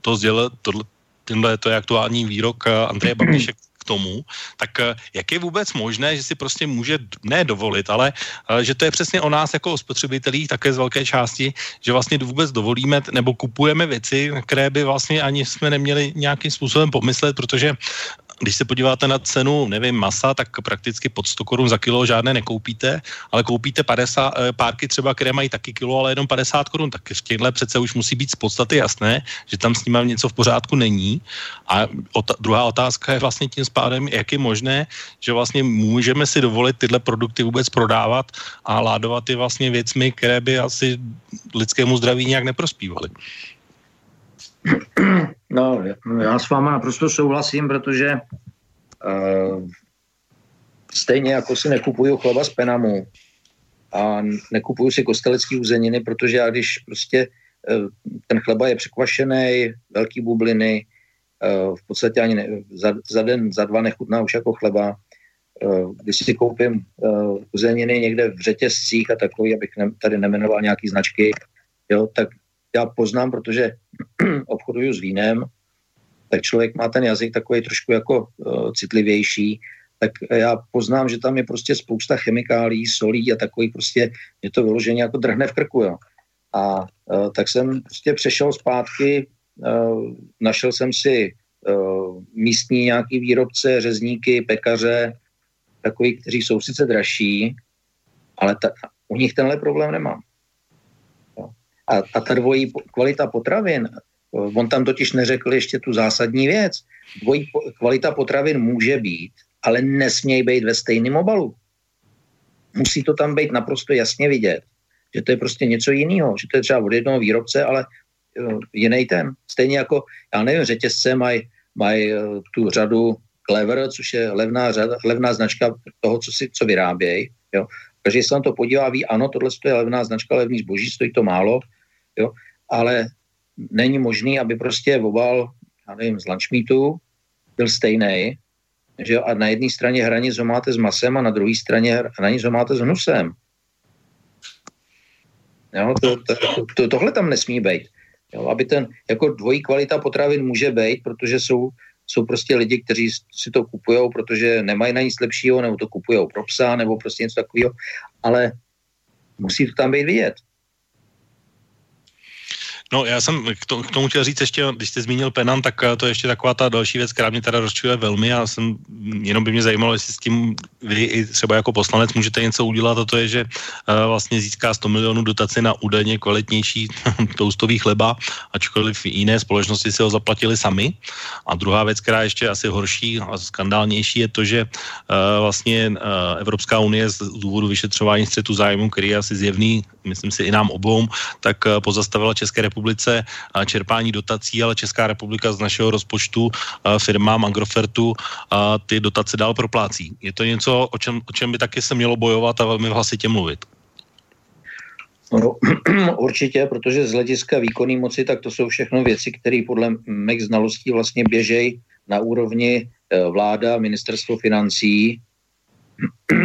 To sdělil, tohle, tenhle to je aktuální výrok eh, Andreje Babiše, k tomu, tak eh, jak je vůbec možné, že si prostě může ne dovolit, ale eh, že to je přesně o nás jako o spotřebitelích také z velké části, že vlastně vůbec dovolíme nebo kupujeme věci, které by vlastně ani jsme neměli nějakým způsobem pomyslet, protože když se podíváte na cenu, nevím, masa, tak prakticky pod 100 korun za kilo žádné nekoupíte, ale koupíte 50, eh, párky třeba, které mají taky kilo, ale jenom 50 korun, tak v těchto přece už musí být z podstaty jasné, že tam s nimi něco v pořádku není. A ota- druhá otázka je vlastně tím spádem, jak je možné, že vlastně můžeme si dovolit tyhle produkty vůbec prodávat a ládovat je vlastně věcmi, které by asi lidskému zdraví nějak neprospívaly. No, já s váma naprosto souhlasím, protože uh, stejně jako si nekupuju chleba z Penamu a nekupuju si kostelecký uzeniny, protože já když prostě uh, ten chleba je překvašený, velký bubliny, uh, v podstatě ani ne, za, za den, za dva nechutná už jako chleba, když si koupím uzeniny někde v řetězcích a takový, abych ne, tady nemenoval nějaký značky, jo, tak já poznám, protože obchoduju s vínem, tak člověk má ten jazyk takový trošku jako uh, citlivější, tak já poznám, že tam je prostě spousta chemikálí, solí a takový prostě, je to vyloženě jako drhne v krku, jo. A uh, tak jsem prostě přešel zpátky, uh, našel jsem si uh, místní nějaký výrobce, řezníky, pekaře, takový, kteří jsou sice dražší, ale ta, u nich tenhle problém nemám. A, a ta dvojí kvalita potravin, on tam totiž neřekl ještě tu zásadní věc. Dvojí kvalita potravin může být, ale nesmějí být ve stejném obalu. Musí to tam být naprosto jasně vidět, že to je prostě něco jiného, že to je třeba od jednoho výrobce, ale jiný ten. Stejně jako, já nevím, řetězce mají maj tu řadu Clever, což je levná, řada, levná značka toho, co, si, co vyrábějí. Jo. Každý se na to podívá, ví, ano, tohle je levná značka, levný zboží, stojí to málo, jo, ale není možný, aby prostě obal, já nevím, z lunchmeatu byl stejný, že jo, a na jedné straně hranic ho máte s masem a na druhé straně hranic ho máte s hnusem. Jo, to, to, to, tohle tam nesmí být. Jo, aby ten, jako dvojí kvalita potravin může být, protože jsou, jsou prostě lidi, kteří si to kupují, protože nemají na nic lepšího, nebo to kupují pro psa, nebo prostě něco takového. ale musí to tam být vidět. No já jsem k, to, k tomu chtěl říct ještě, když jste zmínil Penan, tak eh, to je ještě taková ta další věc, která mě teda rozčuje velmi a jsem, jenom by mě zajímalo, jestli s tím vy i třeba jako poslanec můžete něco udělat a to je, že uh, vlastně získá 100 milionů dotaci na údajně kvalitnější toustový chleba, ačkoliv jiné společnosti si ho zaplatili sami. A druhá věc, která je ještě asi horší a skandálnější, je to, že uh, vlastně uh, Evropská unie z důvodu vyšetřování střetu zájmu, který je asi zjevný, myslím si i nám obou, tak pozastavila České republiky republice čerpání dotací, ale Česká republika z našeho rozpočtu firmám Agrofertu ty dotace dál proplácí. Je to něco, o čem, o čem by taky se mělo bojovat a velmi hlasitě mluvit? No, určitě, protože z hlediska výkonné moci, tak to jsou všechno věci, které podle mých znalostí vlastně běžejí na úrovni e, vláda, ministerstvo financí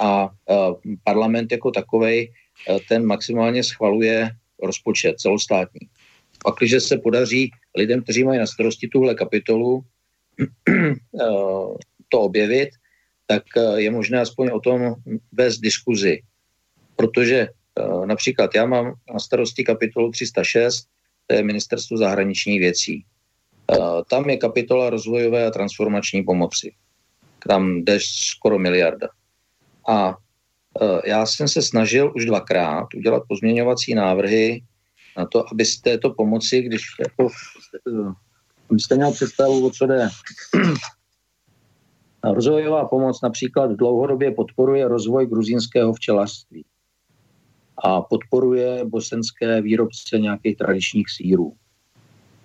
a e, parlament jako takovej e, ten maximálně schvaluje rozpočet celostátní. Pak, když se podaří lidem, kteří mají na starosti tuhle kapitolu, eh, to objevit, tak eh, je možné aspoň o tom vést diskuzi. Protože eh, například já mám na starosti kapitolu 306, to je Ministerstvo zahraničních věcí. Tam je kapitola rozvojové a transformační pomoci. Tam jde skoro miliarda. A já jsem se snažil už dvakrát udělat pozměňovací návrhy na to, aby z této pomoci, když jako, byste měl představu, o co jde. Rozvojová pomoc například dlouhodobě podporuje rozvoj gruzínského včelařství a podporuje bosenské výrobce nějakých tradičních sírů.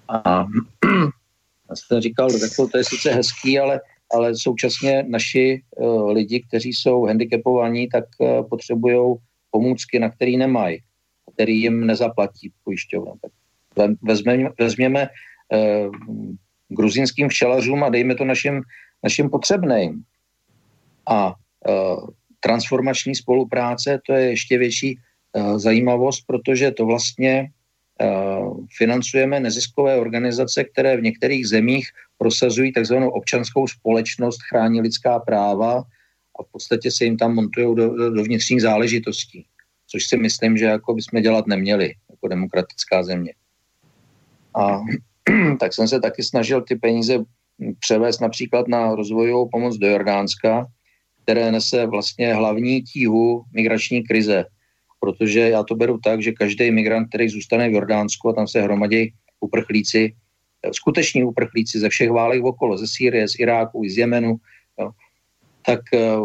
A já jsem říkal, řekl, to je sice hezký, ale ale současně naši uh, lidi, kteří jsou handicapovaní, tak uh, potřebují pomůcky, na který nemají, který jim nezaplatí pojišťovna. Tak vezmeme, vezměme uh, gruzínským včelařům a dejme to našim, našim potřebným. A uh, transformační spolupráce, to je ještě větší uh, zajímavost, protože to vlastně financujeme neziskové organizace, které v některých zemích prosazují takzvanou občanskou společnost, chrání lidská práva a v podstatě se jim tam montují do, do, do vnitřních záležitostí, což si myslím, že jako bychom dělat neměli jako demokratická země. A tak jsem se taky snažil ty peníze převést například na rozvojovou pomoc do Jordánska, které nese vlastně hlavní tíhu migrační krize. Protože já to beru tak, že každý migrant, který zůstane v Jordánsku a tam se hromadí uprchlíci, skuteční uprchlíci ze všech válek okolo, ze Sýrie, z Iráku, z Jemenu, jo, tak eh,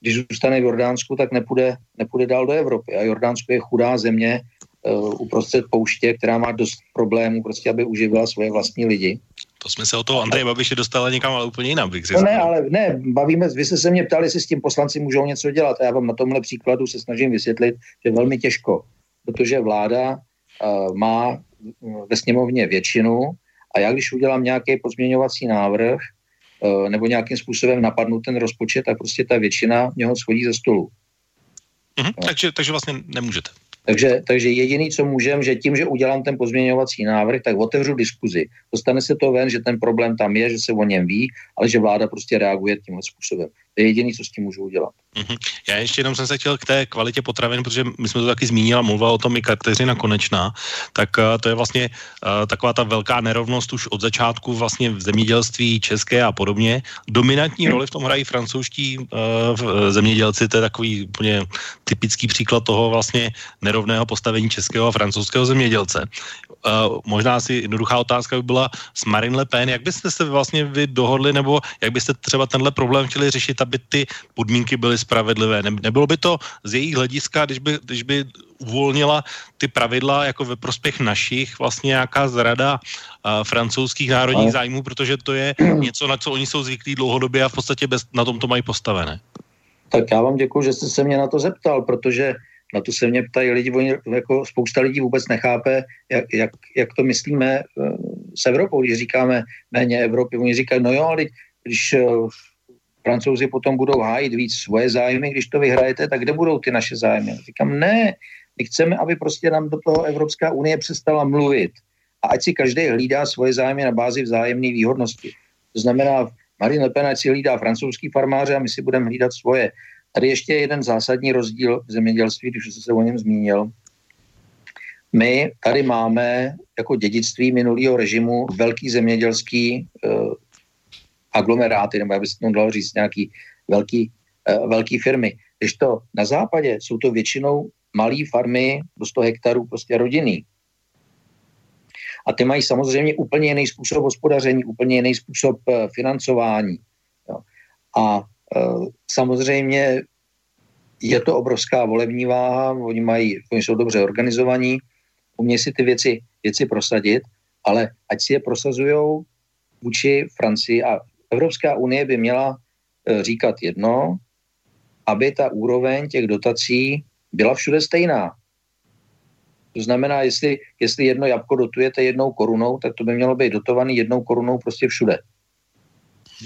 když zůstane v Jordánsku, tak nepůjde, nepůjde dál do Evropy. A Jordánsko je chudá země uh, uprostřed pouště, která má dost problémů, prostě, aby uživila svoje vlastní lidi. To jsme se o toho Andreje Babiše dostali někam ale úplně jinam, bych. No ne, ale ne, bavíme, vy jste se mě ptali, jestli s tím poslanci můžou něco dělat a já vám na tomhle příkladu se snažím vysvětlit, že velmi těžko, protože vláda uh, má ve sněmovně většinu, a já když udělám nějaký pozměňovací návrh eh, nebo nějakým způsobem napadnu ten rozpočet, tak prostě ta většina mě ho schodí ze stolu. Mhm, no. takže, takže vlastně nemůžete. Takže, takže jediný, co můžem, že tím, že udělám ten pozměňovací návrh, tak otevřu diskuzi. Dostane se to ven, že ten problém tam je, že se o něm ví, ale že vláda prostě reaguje tímhle způsobem. To je jediný, co s tím můžu udělat. Mm-hmm. Já ještě jenom jsem se chtěl k té kvalitě potravin, protože my jsme to taky zmínila, mluvila o tom i Kateřina Konečná, tak uh, to je vlastně uh, taková ta velká nerovnost už od začátku vlastně v zemědělství české a podobně. Dominantní roli v tom hrají francouzští uh, zemědělci, to je takový úplně typický příklad toho vlastně nerovného postavení českého a francouzského zemědělce. Možná si jednoduchá otázka by byla s Marine Le Pen, jak byste se vlastně vy dohodli, nebo jak byste třeba tenhle problém chtěli řešit, aby ty podmínky byly spravedlivé. Ne, nebylo by to z jejich hlediska, když by, když by uvolnila ty pravidla jako ve prospěch našich, vlastně nějaká zrada uh, francouzských národních zájmů, protože to je něco, na co oni jsou zvyklí dlouhodobě a v podstatě bez, na tom to mají postavené. Tak já vám děkuji, že jste se mě na to zeptal, protože na to se mě ptají lidi, oni, jako spousta lidí vůbec nechápe, jak, jak, jak to myslíme eh, s Evropou, když říkáme méně Evropy. Oni říkají, no jo, ale když eh, francouzi potom budou hájit víc svoje zájmy, když to vyhrajete, tak kde budou ty naše zájmy? Říkám, ne, my chceme, aby prostě nám do toho Evropská unie přestala mluvit. A ať si každý hlídá svoje zájmy na bázi vzájemné výhodnosti. To znamená, Marine Le Pen ať si hlídá francouzský farmáře a my si budeme hlídat svoje. tady ještě jeden zásadní rozdíl v zemědělství, když jste se o něm zmínil. My tady máme jako dědictví minulého režimu velký zemědělský uh, aglomeráty, nebo já bych to dalo říct nějaký velký, uh, velký firmy. Když to na západě jsou to většinou malé farmy do 100 hektarů, prostě rodinný. A ty mají samozřejmě úplně jiný způsob hospodaření, úplně jiný způsob uh, financování. Jo. A uh, samozřejmě je to obrovská volební váha, oni, mají, oni jsou dobře organizovaní, umějí si ty věci, věci prosadit, ale ať si je prosazují vůči Francii a Evropská unie by měla e, říkat jedno, aby ta úroveň těch dotací byla všude stejná. To znamená, jestli, jestli jedno jabko dotujete jednou korunou, tak to by mělo být dotovaný jednou korunou prostě všude.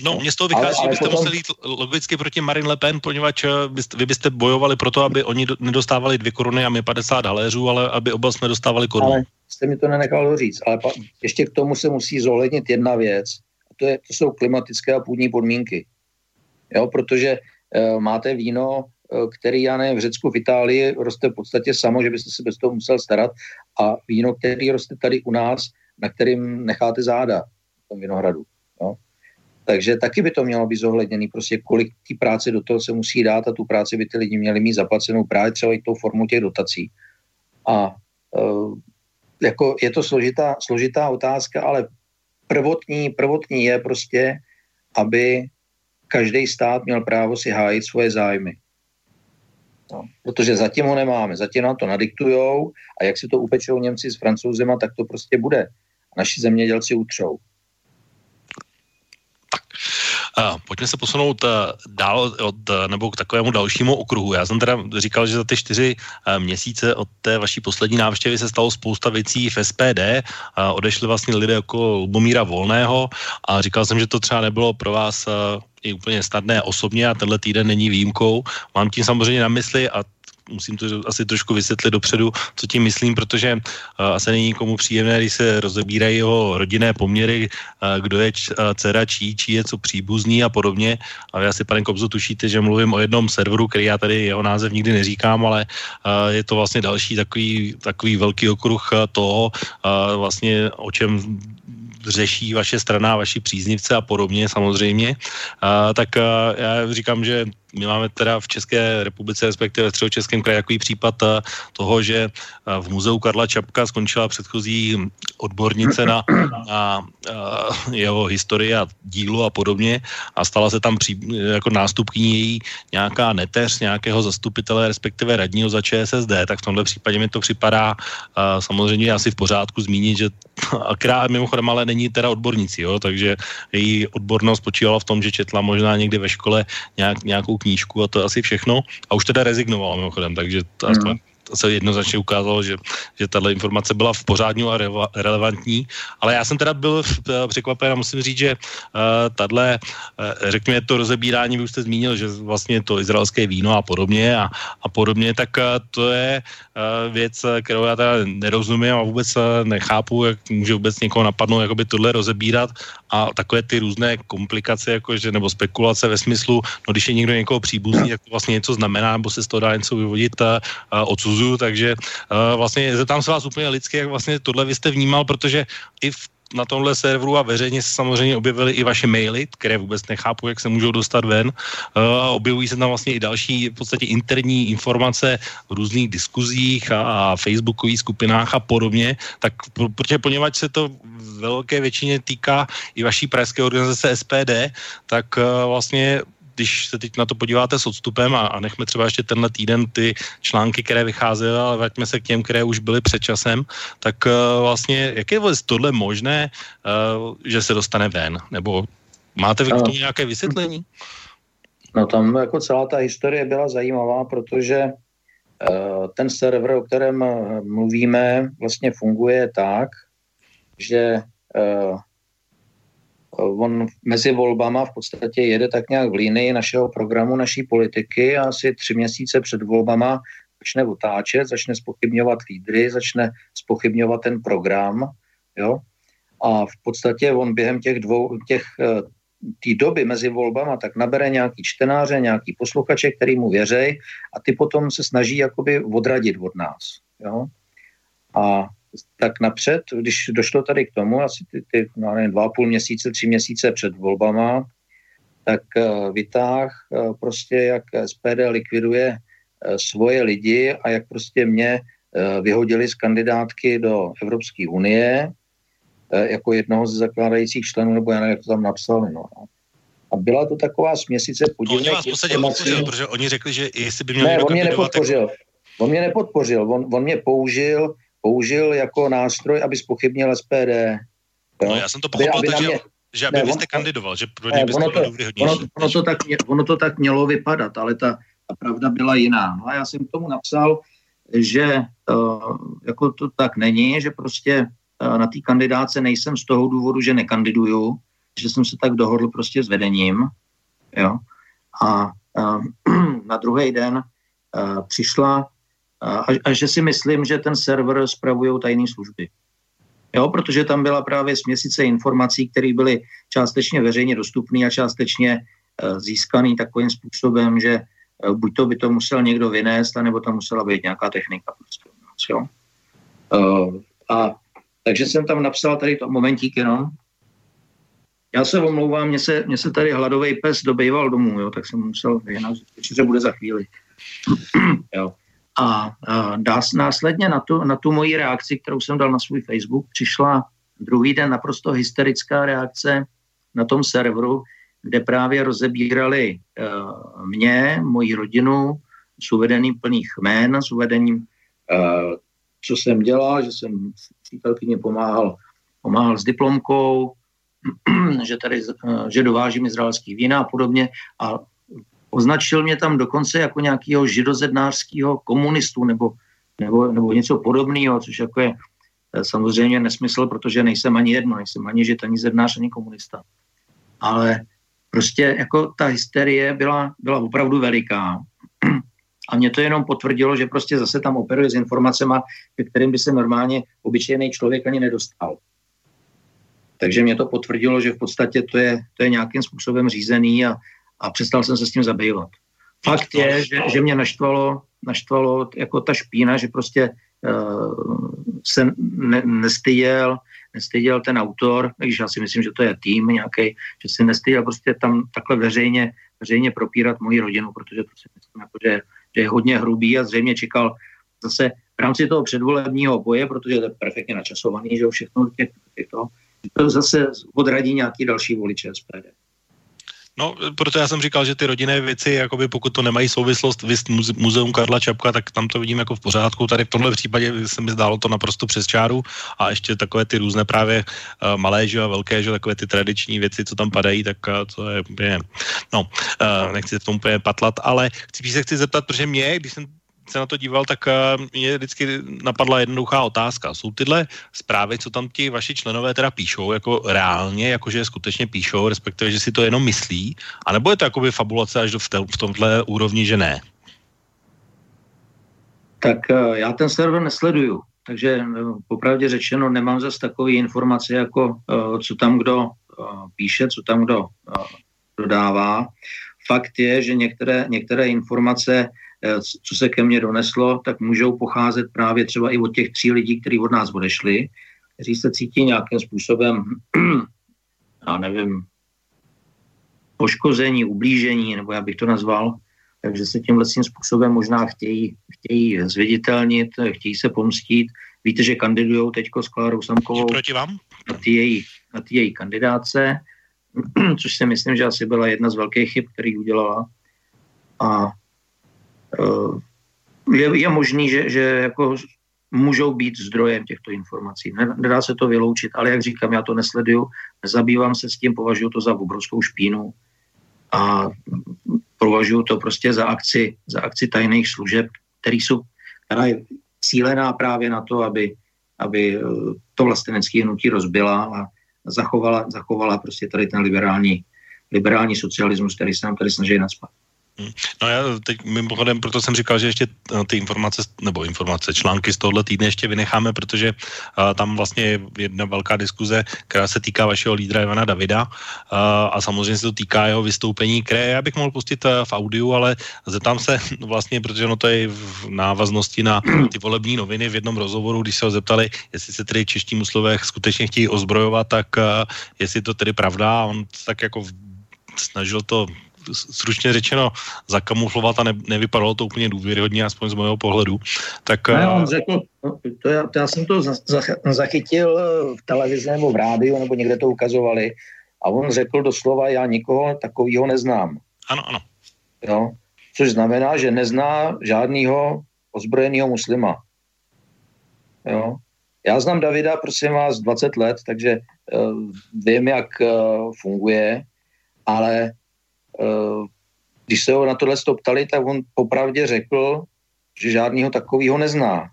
No, mě z toho vychází, že byste potom... museli jít logicky proti Marine Le Pen, poněvadž eh, byste, vy byste bojovali pro to, aby oni do, nedostávali dvě koruny a my 50 haléřů, ale aby oba jsme dostávali korunu. Ale jste mi to nenechal říct, ale pa, ještě k tomu se musí zohlednit jedna věc, to, je, to jsou klimatické a půdní podmínky. Jo, protože e, máte víno, e, který, já nevím, v Řecku, v Itálii roste v podstatě samo, že byste se bez toho musel starat a víno, který roste tady u nás, na kterým necháte záda v tom vinohradu. Jo. Takže taky by to mělo být zohledněný, prostě kolik té práce do toho se musí dát a tu práci by ty lidi měli mít zaplacenou právě třeba i tou formou těch dotací. A uh, jako je to složitá, složitá otázka, ale prvotní, prvotní je prostě, aby každý stát měl právo si hájit svoje zájmy. No, protože zatím ho nemáme, zatím nám to nadiktujou a jak si to upečou Němci s Francouzema, tak to prostě bude. Naši zemědělci utřou. Pojďme se posunout eh, dál od, eh, nebo k takovému dalšímu okruhu. Já jsem teda říkal, že za ty čtyři eh, měsíce od té vaší poslední návštěvy se stalo spousta věcí v SPD. Odešli vlastně lidé jako Lubomíra Volného a říkal jsem, že to třeba nebylo pro vás i úplně snadné osobně a tenhle týden není výjimkou. Mám tím samozřejmě na mysli a musím to asi trošku vysvětlit dopředu, co tím myslím, protože uh, asi není nikomu příjemné, když se rozebírají jeho rodinné poměry, uh, kdo je č, uh, dcera čí, čí je co příbuzný a podobně. A vy asi, pane Kobzo, tušíte, že mluvím o jednom serveru, který já tady jeho název nikdy neříkám, ale uh, je to vlastně další takový, takový velký okruh toho, uh, vlastně o čem řeší vaše strana, vaši příznivce a podobně samozřejmě, uh, tak uh, já říkám, že my máme teda v České republice, respektive v Českém kraji, takový případ eh, toho, že eh, v muzeu Karla Čapka skončila předchozí odbornice na, na eh, jeho historii a dílu a podobně. A stala se tam pří, jako nástupkyní její nějaká neteř nějakého zastupitele, respektive radního za ČSSD, tak v tomhle případě mi to připadá samozřejmě asi v pořádku zmínit, že akrát mimochodem ale není teda odbornicí, jo, takže její odbornost spočívala v tom, že četla možná někdy ve škole nějak, nějakou knížku a to je asi všechno. A už teda rezignoval mimochodem, takže to, mm se jednoznačně ukázalo, že, že tahle informace byla v pořádní a reva, relevantní, ale já jsem teda byl eh, překvapen a musím říct, že uh, tahle, uh, řekněme, to rozebírání, vy už jste zmínil, že vlastně to izraelské víno a podobně a, a podobně, tak uh, to je uh, věc, kterou já teda nerozumím a vůbec nechápu, jak může vůbec někoho napadnout, jakoby tohle rozebírat a takové ty různé komplikace, jakože, nebo spekulace ve smyslu, no když je někdo někoho příbuzný, tak to vlastně něco znamená, nebo se z toho dá něco vyvodit uh, odsuzovat Zuzu, takže uh, vlastně zeptám se vás úplně lidsky, jak vlastně tohle vy jste vnímal, protože i v na tomhle serveru a veřejně se samozřejmě objevily i vaše maily, které vůbec nechápu, jak se můžou dostat ven. Uh, objevují se tam vlastně i další v podstatě interní informace v různých diskuzích a, a facebookových skupinách a podobně. Tak protože poněvadž se to velké většině týká i vaší pražské organizace SPD, tak uh, vlastně když se teď na to podíváte s odstupem a, a nechme třeba ještě tenhle týden ty články, které vycházely, ale vraťme se k těm, které už byly před časem, tak uh, vlastně, jak je tohle možné, uh, že se dostane ven? Nebo máte vy k tomu nějaké vysvětlení? No tam jako celá ta historie byla zajímavá, protože uh, ten server, o kterém mluvíme, vlastně funguje tak, že uh, on mezi volbama v podstatě jede tak nějak v línii našeho programu, naší politiky a asi tři měsíce před volbama začne otáčet, začne spochybňovat lídry, začne spochybňovat ten program, jo. A v podstatě on během těch dvou, těch eh, té doby mezi volbama, tak nabere nějaký čtenáře, nějaký posluchače, který mu věřej a ty potom se snaží jakoby odradit od nás. Jo? A tak napřed, když došlo tady k tomu, asi ty, ty no, nevím, dva a půl měsíce, tři měsíce před volbama, tak uh, vytáh uh, prostě, jak SPD likviduje uh, svoje lidi a jak prostě mě uh, vyhodili z kandidátky do Evropské unie uh, jako jednoho z zakládajících členů, nebo já nevím, jak to tam napsali. No. A byla to taková směsice podivných no, Oni vás v podstatě podpořil, protože oni řekli, že jestli by měli ne, on mě nepodpořil. Tak... On mě nepodpořil, on, on mě použil použil jako nástroj, aby spochybnil SPD. Jo? No, já jsem to pochopil, aby, aby takže, mě, že aby ne, vy jste on, kandidoval, že pro něj byste ono to, ono, ono, to tak, ono to tak mělo vypadat, ale ta, ta pravda byla jiná. No a já jsem k tomu napsal, že uh, jako to tak není, že prostě uh, na té kandidáce nejsem z toho důvodu, že nekandiduju, že jsem se tak dohodl prostě s vedením, jo. A uh, na druhý den uh, přišla a, a že si myslím, že ten server spravují tajné služby. Jo, protože tam byla právě směsice informací, které byly částečně veřejně dostupné a částečně uh, získaný takovým způsobem, že uh, buď to by to musel někdo vynést, anebo tam musela být nějaká technika. Prostě, jo. Uh, a takže jsem tam napsal tady to momentík jenom. Já se omlouvám, mně se, mně se tady hladový pes dobejval domů, jo, tak jsem musel vyhnat, že bude za chvíli. jo. A dá, následně na tu, na tu moji reakci, kterou jsem dal na svůj Facebook, přišla druhý den naprosto hysterická reakce na tom serveru, kde právě rozebírali uh, mě, moji rodinu s uvedením plných jmén, s uvedením, uh, co jsem dělal, že jsem přítelkyně pomáhal, pomáhal s diplomkou, že tady, uh, že dovážím izraelský vína a podobně. A Označil mě tam dokonce jako nějakého židozednářského komunistu nebo, nebo, nebo něco podobného, což jako je eh, samozřejmě nesmysl, protože nejsem ani jedno, nejsem ani žid, ani zednář, ani komunista. Ale prostě jako ta hysterie byla, byla opravdu veliká. A mě to jenom potvrdilo, že prostě zase tam operuje s informacemi, ke kterým by se normálně obyčejný člověk ani nedostal. Takže mě to potvrdilo, že v podstatě to je, to je nějakým způsobem řízený a, a přestal jsem se s tím zabývat. Fakt je, že, že mě naštvalo, naštvalo jako ta špína, že prostě uh, se ne, nestyděl, nestyděl ten autor, když já si myslím, že to je tým nějaký, že si nestyděl prostě tam takhle veřejně, veřejně propírat moji rodinu, protože to si myslím, jako, že, že je hodně hrubý a zřejmě čekal zase v rámci toho předvolebního boje, protože to je perfektně načasovaný, že všechno těch, to, to zase odradí nějaký další voliče SPD. No, proto já jsem říkal, že ty rodinné věci, jakoby pokud to nemají souvislost s muzeum Karla Čapka, tak tam to vidím jako v pořádku. Tady v tomhle případě se mi zdálo to naprosto přes čáru a ještě takové ty různé právě uh, malé, že a velké, že takové ty tradiční věci, co tam padají, tak uh, to je, je no, uh, nechci v tom úplně patlat, ale chci se chci zeptat, protože mě, když jsem se na to díval, tak uh, mě vždycky napadla jednoduchá otázka. Jsou tyhle zprávy, co tam ti vaši členové teda píšou, jako reálně, jakože skutečně píšou, respektive, že si to jenom myslí, anebo je to jakoby fabulace až do v, v tomhle úrovni, že ne? Tak uh, já ten server nesleduju, takže uh, popravdě řečeno nemám zase takové informace, jako co tam kdo píše, co tam kdo dodává. Fakt je, že některé, některé informace Eh, co se ke mně doneslo, tak můžou pocházet právě třeba i od těch tří lidí, kteří od nás odešli, kteří se cítí nějakým způsobem, já nevím, poškození, ublížení, nebo já bych to nazval, takže se tímhle způsobem možná chtějí, chtějí zviditelnit, chtějí se pomstít. Víte, že kandidují teď s Klárou Samkovou proti vám? na té její, na její kandidáce, což si myslím, že asi byla jedna z velkých chyb, který udělala. A Eh, je, je možný, že, že jako můžou být zdrojem těchto informací. Nedá se to vyloučit, ale jak říkám, já to nesleduju, nezabývám se s tím, považuji to za obrovskou špínu a považuji to prostě za akci, za akci tajných služeb, který jsou, která je cílená právě na to, aby, aby eh, to vlastenecké hnutí rozbila a zachovala, zachovala prostě tady ten liberální, liberální socialismus, který se nám tady snaží nadspat. Hm. No já teď mimochodem, proto jsem říkal, že ještě eh, ty informace, nebo informace, články z tohohle týdne ještě vynecháme, protože uh, tam vlastně je jedna velká diskuze, která se týká vašeho lídra Ivana Davida uh, a samozřejmě se to týká jeho vystoupení, které já bych mohl pustit uh, v audiu, ale zeptám se vlastně, protože no to je v návaznosti na ty volební noviny v jednom rozhovoru, když se ho zeptali, jestli se tedy čeští muslové skutečně chtějí ozbrojovat, tak uh, jestli to tedy pravda, on tak jako snažil to stručně řečeno zakamuflovat a ne, nevypadalo to úplně důvěryhodně, aspoň z mého pohledu. Tak, ne, on eh, řekl, no, to já, to já jsem to zachytil v televizi nebo v rádiu, nebo někde to ukazovali, a on řekl doslova, já nikoho takového neznám. Ano, ano. Jo? Což znamená, že nezná žádného ozbrojeného muslima. Jo? Já znám Davida, prosím vás, 20 let, takže uh, vím, jak uh, funguje, ale Eh, když se ho na tohle ptali, tak on popravdě řekl, že žádného takového nezná.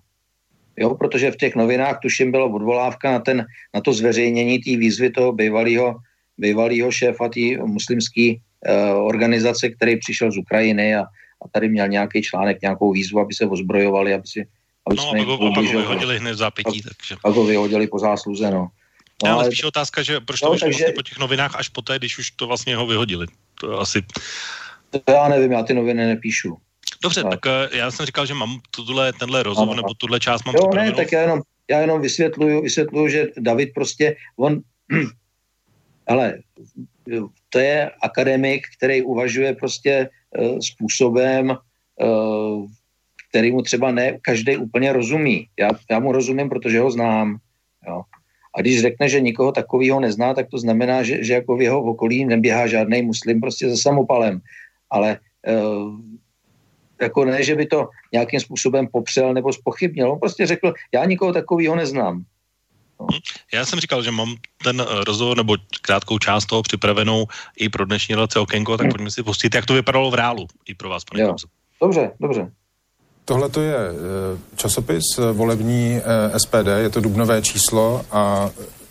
Jo, protože v těch novinách tuším byla odvolávka na, ten, na to zveřejnění té výzvy toho bývalého bývalýho šéfa té muslimské uh, organizace, který přišel z Ukrajiny a, a tady měl nějaký článek, nějakou výzvu, aby se ozbrojovali, aby si aby no, pak, ho, pak ho vyhodili hned v zápětí. Pak, takže. pak ho vyhodili po zásluze, no. no ale, ale spíš otázka, že proč to no, vyšlo takže, vlastně po těch novinách až poté, když už to vlastně ho vyhodili to asi... To já nevím, já ty noviny nepíšu. Dobře, tak, tak eh, já jsem říkal, že mám tuhle, tenhle rozhovor, nebo tuhle část mám Jo, ne, tak já jenom, já jenom vysvětluju, vysvětluju, že David prostě, on, ale to je akademik, který uvažuje prostě uh, způsobem, uh, který mu třeba ne každý úplně rozumí. Já, já mu rozumím, protože ho znám. Jo. A když řekne, že nikoho takového nezná, tak to znamená, že, že jako v jeho okolí neběhá žádný muslim prostě za samopalem. Ale e, jako ne, že by to nějakým způsobem popřel nebo spochybnil. On prostě řekl, já nikoho takového neznám. No. Já jsem říkal, že mám ten eh, rozhovor nebo krátkou část toho připravenou i pro dnešní relace Okénko, tak hmm. pojďme si pustit, jak to vypadalo v reálu i pro vás, pane Dobře, dobře. Tohle to je eh, časopis eh, volební eh, SPD, je to dubnové číslo a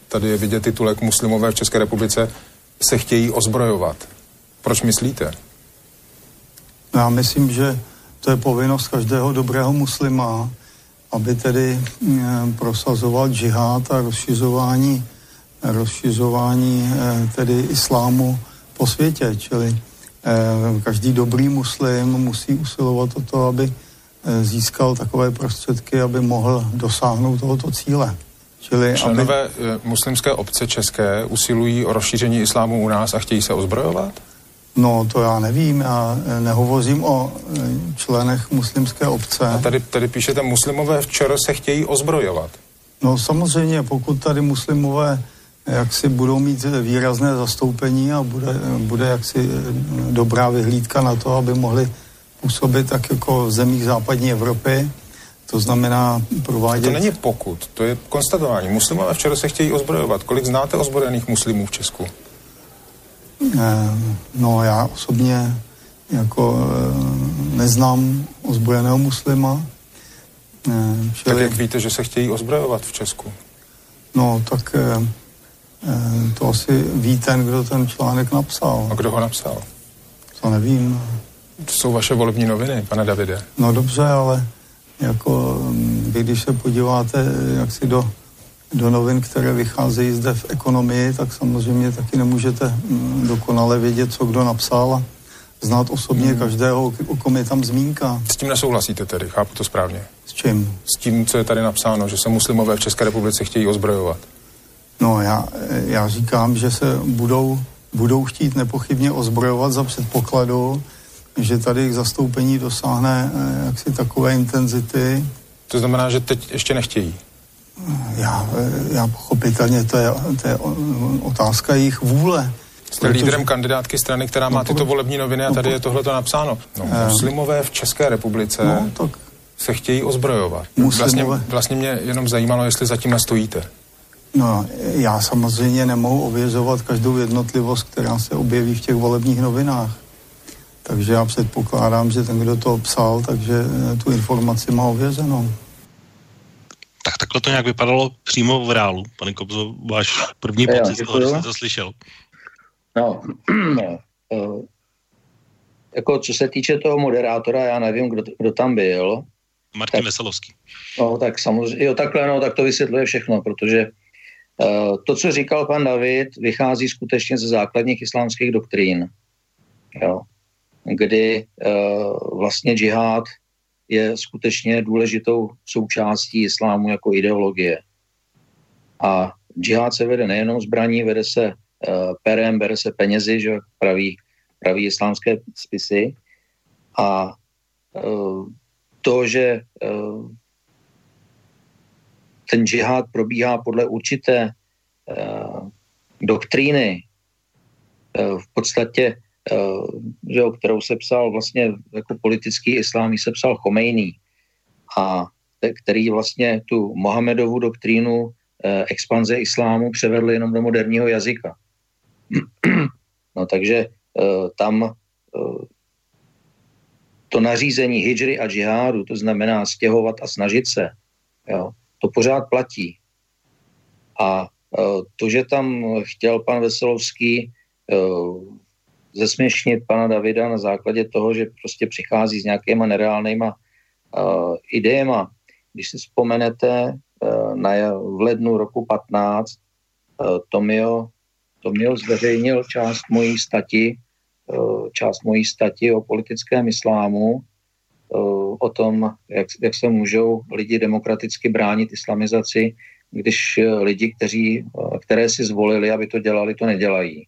tady je vidět titulek muslimové v České republice se chtějí ozbrojovat. Proč myslíte? Já myslím, že to je povinnost každého dobrého muslima, aby tedy prosazoval džihad a rozšiřování, rozšiřování tedy islámu po světě. Čili každý dobrý muslim musí usilovat o to, aby získal takové prostředky, aby mohl dosáhnout tohoto cíle. Čili Členové aby... Eh, muslimské obce české usilují o rozšíření islámu u nás a chtějí se ozbrojovat? No, to já nevím, já eh, nehovořím o členech muslimské obce. A tady, tady píšete, muslimové včera se chtějí ozbrojovat. No samozřejmě, pokud tady muslimové jak si budou mít výrazné zastoupení a bude, bude jaksi dobrá vyhlídka na to, aby mohli působit tak jako v zemích západní Evropy. To znamená provádět... To není pokud, to je konstatování. Muslimové včera se chtějí ozbrojovat. Kolik znáte ozbrojených muslimů v Česku? Eh, no já osobně jako eh, neznám ozbrojeného muslima. Eh, čili... Tak jak víte, že se chtějí ozbrojovat v Česku? No tak to asi ví ten, kdo ten článek napsal. A kdo ho napsal? To nevím. To jsou vaše volební noviny, pane Davide. No dobře, ale jako vy, když se podíváte jaksi do, do novin, které vycházejí zde v ekonomii, tak samozřejmě taky nemůžete mm, dokonale vědět, co kdo napsal a znát osobně hmm. každého, o kom je tam zmínka. S tím nesouhlasíte tedy, chápu to správně? S čím? S tím, co je tady napsáno, že se muslimové v České republice chtějí ozbrojovat. No já, já říkám, že se budou, budou chtít nepochybně ozbrojovat za předpokladu, že tady jejich zastoupení dosáhne eh, jaksi takové intenzity. To znamená, že teď ještě nechtějí? Já, eh, já pochopitelně, to je, to je otázka jejich vůle. Jste protože... lídrem kandidátky strany, která má no, tyto volební noviny a no, tady je tohleto napsáno. No, eh, muslimové v České republice no, tak... se chtějí ozbrojovat. Muslimové... Vlastně, vlastně mě jenom zajímalo, jestli zatím nastojíte. No, já samozřejmě nemohu ověřovat každou jednotlivost, která se objeví v těch volebních novinách. Takže já předpokládám, že ten, kdo to psal, takže eh, tu informaci má ověřenou. Tak takhle to nějak vypadalo přímo v reálu. Pane Kobzo, váš první pocit toho, že jste to slyšel. No, no uh, jako co se týče toho moderátora, já nevím, kdo, kdo tam byl. Martin tak, Veselovský. No, tak samozřejmě, jo, takhle, no, tak to vysvětluje všechno, protože uh, to, co říkal pan David, vychází skutečně ze základních islámských doktrín, jo, kdy uh, vlastně džihad je skutečně důležitou součástí islámu jako ideologie. A džihad se vede nejenom zbraní, vede se uh, perem, bere se penězi, že praví, praví islámské spisy. A uh, to, že ten džihad probíhá podle určité doktríny, v podstatě, uh, že, kterou se psal vlastně jako politický islám, se psal Chomejný, a který vlastně tu Mohamedovu doktrínu uh, expanze islámu převedl jenom do moderního jazyka. no takže uh, tam to nařízení hijry a džihádu, to znamená stěhovat a snažit se, jo, to pořád platí. A to, že tam chtěl pan Veselovský zesměšnit pana Davida na základě toho, že prostě přichází s nějakýma nereálnýma uh, idejema. Když si vzpomenete, uh, na, v lednu roku 15 uh, Tomio, Tomio zveřejnil část mojí stati, Eh, část mojí stati o politickém islámu, eh, o tom, jak, jak se můžou lidi demokraticky bránit islamizaci, když eh, lidi, kteří, které si zvolili, aby to dělali, to nedělají.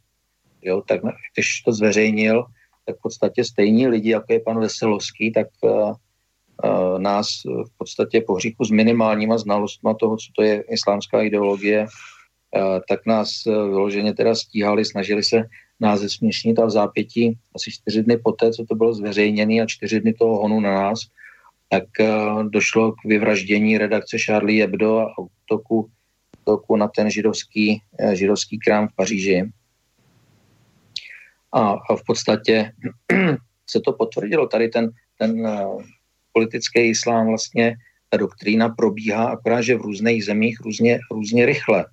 Jo, tak když to zveřejnil, tak v podstatě stejní lidi, jako je pan Veselovský, tak uh, uh, nás v podstatě po hříchu s minimálníma znalostma toho, co to je islámská ideologie, uh, tak nás vyloženě teda stíhali, snažili se nás zesměšnit a v zápětí asi čtyři dny poté, co to bylo zveřejněné a čtyři dny toho honu na nás, tak došlo k vyvraždění redakce Charlie Hebdo a útoku, útoku na ten židovský, židovský krám v Paříži. A, v podstatě se to potvrdilo. Tady ten, ten uh, politický islám vlastně, ta doktrína probíhá akorát, že v různých zemích různě, různě rychle.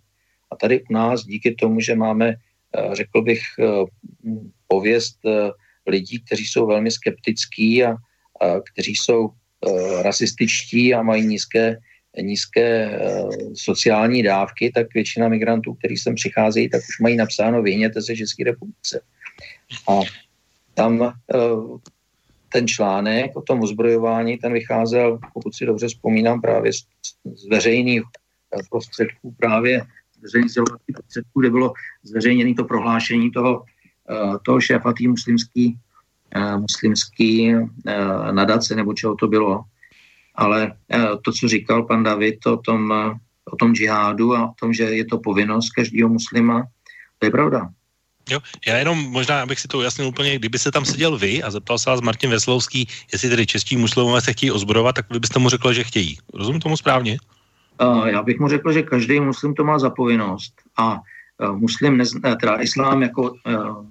A tady u nás díky tomu, že máme Eh, řekl bych, eh, pověst eh, lidí, kteří jsou velmi skeptický a, a kteří jsou rasističtí a mají nízké, nízké sociální dávky, tak většina migrantů, kteří sem přicházejí, tak už mají napsáno vyhněte se České republice. A tam ten článek o tom ozbrojování, ten vycházel, pokud si dobře vzpomínám, právě z, veřejných prostředků právě veřejných sdělovacích prostředků, kde bylo zveřejněné to prohlášení toho, eh, toho šéfa tý muslimský, eh, muslimský eh, nadace, nebo čeho to bylo. Ale to, co říkal pan David o tom, o tom džihádu a o tom, že je to povinnost každého muslima, to je pravda. Jo, já jenom možná, abych si to ujasnil úplně, kdyby se tam seděl vy a zeptal se vás Martin Veslovský, jestli tedy čeští muslimové se chtějí ozbrojovat, tak vy byste mu řekl, že chtějí. Rozumím tomu správně? já bych mu řekl, že každý muslim to má za povinnost a e, muslim, nezná, teda islám jako uh,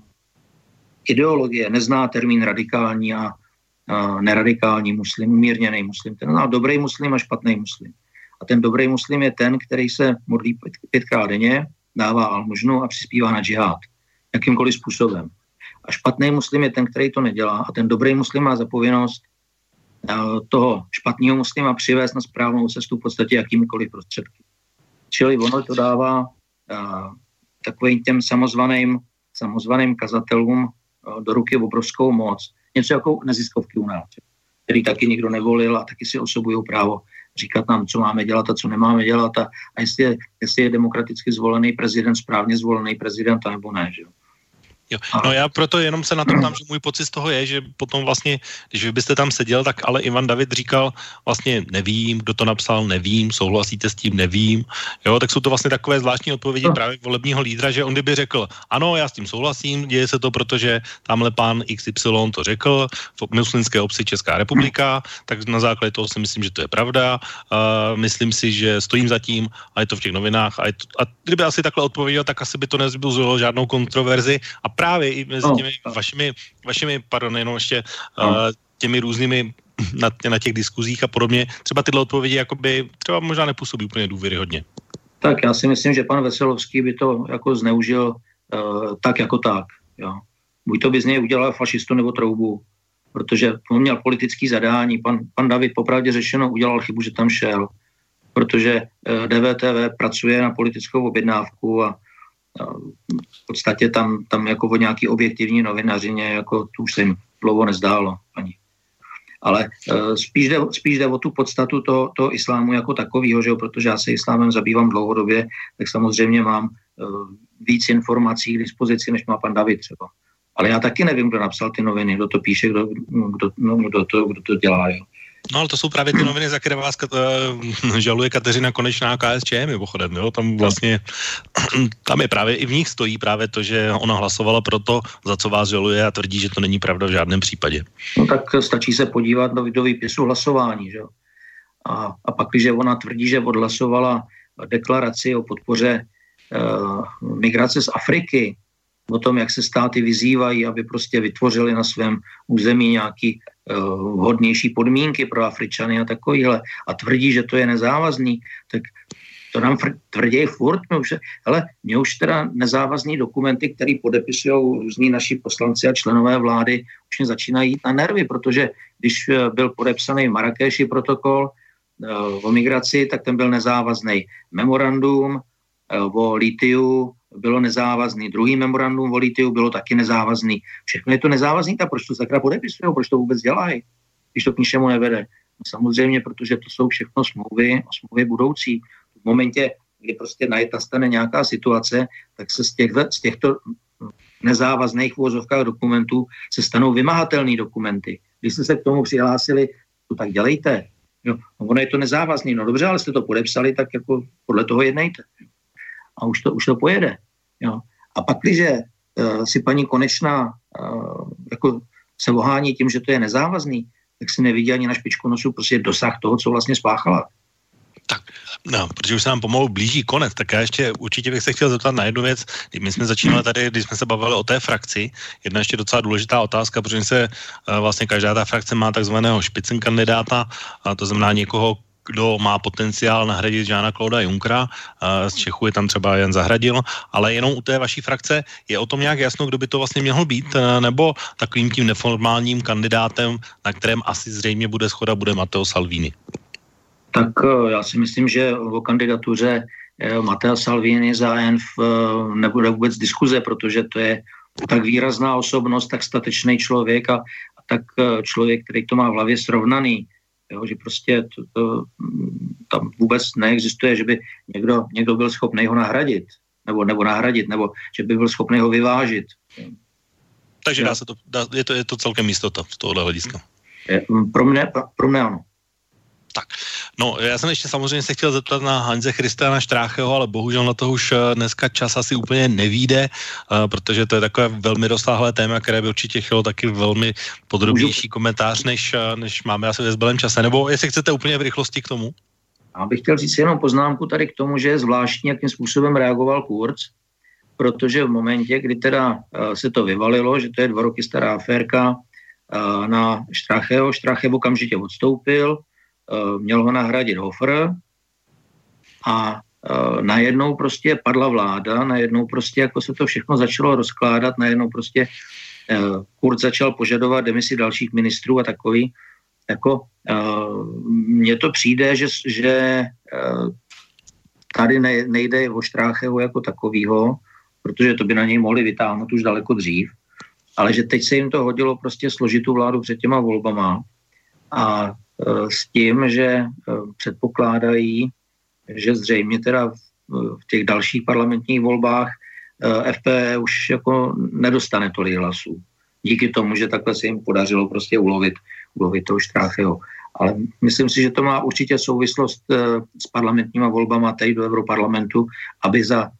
ideologie nezná termín radikální a uh, neradikální muslim, umírněný muslim. Ten zná dobrý muslim a špatný muslim. A ten dobrý muslim je ten, který se modlí pět, pětkrát denně, dává almužnu a přispívá na džihad. Jakýmkoliv způsobem. A špatný muslim je ten, který to nedělá. A ten dobrý muslim má za povinnost toho špatného muslima přivést na správnou cestu v podstatě jakýmikoliv prostředky. Čili ono to dává takovým těm samozvaným, samozvaným kazatelům do ruky obrovskou moc. Něco jako neziskovky u nás, který taky nikdo nevolil a taky si osobují právo říkat nám, co máme dělat a co nemáme dělat a, a jestli, je, jestli je demokraticky zvolený prezident správně zvolený prezident, nebo ne. Že? Jo. No já proto jenom se na to tam, že můj pocit z toho je, že potom vlastně, když vy byste tam seděl, tak ale Ivan David říkal vlastně nevím, kdo to napsal, nevím, souhlasíte s tím, nevím. Jo, tak jsou to vlastně takové zvláštní odpovědi no. právě volebního lídra, že on kdyby řekl, ano, já s tím souhlasím, děje se to, protože tamhle pán XY to řekl, v muslimské obci Česká republika, tak na základě toho si myslím, že to je pravda. Uh, myslím si, že stojím za tím a je to v těch novinách. A, je to, a kdyby asi takhle odpověděl, tak asi by to nezbylo žádnou kontroverzi a právě i mezi no. těmi vašimi, vašimi, pardon, jenom ještě no. uh, těmi různými na, na těch diskuzích a podobně, třeba tyhle odpovědi jakoby třeba možná nepůsobí úplně důvěryhodně. Tak já si myslím, že pan Veselovský by to jako zneužil uh, tak jako tak. Jo. buď to by z něj udělal fašistu nebo troubu, protože on měl politický zadání. Pan, pan David popravdě řešeno udělal chybu, že tam šel, protože DVTV pracuje na politickou objednávku a v podstatě tam, tam jako o nějaký objektivní novinařině, jako tu už se jim dlouho nezdálo ani. Ale uh, spíš, jde, spíš jde o tu podstatu toho, toho islámu jako takového, že jo? protože já se islámem zabývám dlouhodobě, tak samozřejmě mám uh, víc informací k dispozici, než má pan David třeba. Ale já taky nevím, kdo napsal ty noviny, kdo to píše, kdo, kdo, no, kdo, to, kdo to dělá. Jo. No ale to jsou právě ty noviny, za které vás uh, žaluje Kateřina Konečná KSČ, mimochodem, jo? Tam vlastně, tam je právě i v nich stojí právě to, že ona hlasovala pro to, za co vás žaluje a tvrdí, že to není pravda v žádném případě. No tak stačí se podívat do, do výpisu hlasování, že jo? A, a pak, když ona tvrdí, že odhlasovala deklaraci o podpoře uh, migrace z Afriky, o tom, jak se státy vyzývají, aby prostě vytvořili na svém území nějaký uh, vhodnější podmínky pro Afričany a takovýhle a tvrdí, že to je nezávazný, tak to nám tvrdí furt, my už, ale mě už teda nezávazní dokumenty, které podepisují různí naši poslanci a členové vlády, už mě začínají jít na nervy, protože když eh, byl podepsaný Marrakeši protokol uh, o migraci, tak ten byl nezávazný. Memorandum o litiu bylo nezávazný. Druhý memorandum o litiu bylo taky nezávazný. Všechno je to nezávazný, tak proč to sakra podepisují, proč to vůbec dělají, když to k ničemu nevede. No samozřejmě, protože to jsou všechno smlouvy, smlouvy budoucí. V momentě, kdy prostě nastane nějaká situace, tak se z, těch, z těchto nezávazných vozovkách dokumentů se stanou vymahatelné dokumenty. Když jste se k tomu přihlásili, to tak dělejte. Jo, no ono je to nezávazný. No dobře, ale jste to podepsali, tak jako podle toho jednejte a už to, už to pojede. Jo. A pak, když uh, si paní Konečná uh, jako se ohání tím, že to je nezávazný, tak si nevidí ani na špičku nosu prostě dosah toho, co vlastně spáchala. Tak, no, protože už se nám pomalu blíží konec, tak já ještě určitě bych se chtěl zeptat na jednu věc. My jsme začínali tady, když jsme se bavili o té frakci, jedna ještě docela důležitá otázka, protože se uh, vlastně každá ta frakce má takzvaného špicen kandidáta, a to znamená někoho, kdo má potenciál nahradit Žána Klauda Junkra. Z Čechu je tam třeba Jan Zahradil, ale jenom u té vaší frakce je o tom nějak jasno, kdo by to vlastně měl být, e, nebo takovým tím neformálním kandidátem, na kterém asi zřejmě bude schoda, bude Matteo Salvini. Tak e, já si myslím, že o kandidatuře e, Matteo Salvini za ENF nebude vůbec diskuze, protože to je tak výrazná osobnost, tak statečný člověk a, a tak člověk, který to má v hlavě srovnaný Jo, že prostě to, to, tam vůbec neexistuje, že by někdo, někdo byl schopný ho nahradit, nebo, nebo nahradit, nebo že by byl schopný ho vyvážit. Takže dá se to, dá, je, to, je to celkem jistota z tohohle hlediska. Pro mě, pro mě ano. Tak, no já jsem ještě samozřejmě se chtěl zeptat na Hanze Christiana Štrácheho, ale bohužel na to už eh, dneska čas asi úplně nevíde, uh, protože to je takové velmi rozsáhlé téma, které by určitě chtělo taky velmi podrobnější komentář, než, eh, než máme asi ve zbylém čase. Nebo jestli chcete úplně v rychlosti k tomu? Já bych chtěl říct jenom poznámku tady k tomu, že je zvláštní, jakým způsobem reagoval Kurz, protože v momentě, kdy teda uh, se to vyvalilo, že to je dva roky stará aférka uh, na Štracheho, Štrachev okamžitě odstoupil, měl ho nahradit Hofer a eh, najednou prostě padla vláda, najednou prostě jako se to všechno začalo rozkládat, najednou prostě eh, Kurt začal požadovat demisi dalších ministrů a takový. Jako, mně to přijde, že, že tady nejde o Štrácheho jako takovýho, protože to by na něj mohli vytáhnout už daleko dřív, ale že teď se jim to hodilo prostě složitou vládu před těma volbama a Eh, s tím, že eh, předpokládají, že zřejmě teda v těch dalších parlamentních volbách FPE už jako nedostane tolik hlasů. Díky tomu, že takhle se jim podařilo prostě ulovit, ulovit toho Štrácheho. Ale myslím si, že to má určitě souvislost eh, s parlamentníma volbama tady do Europarlamentu, aby za,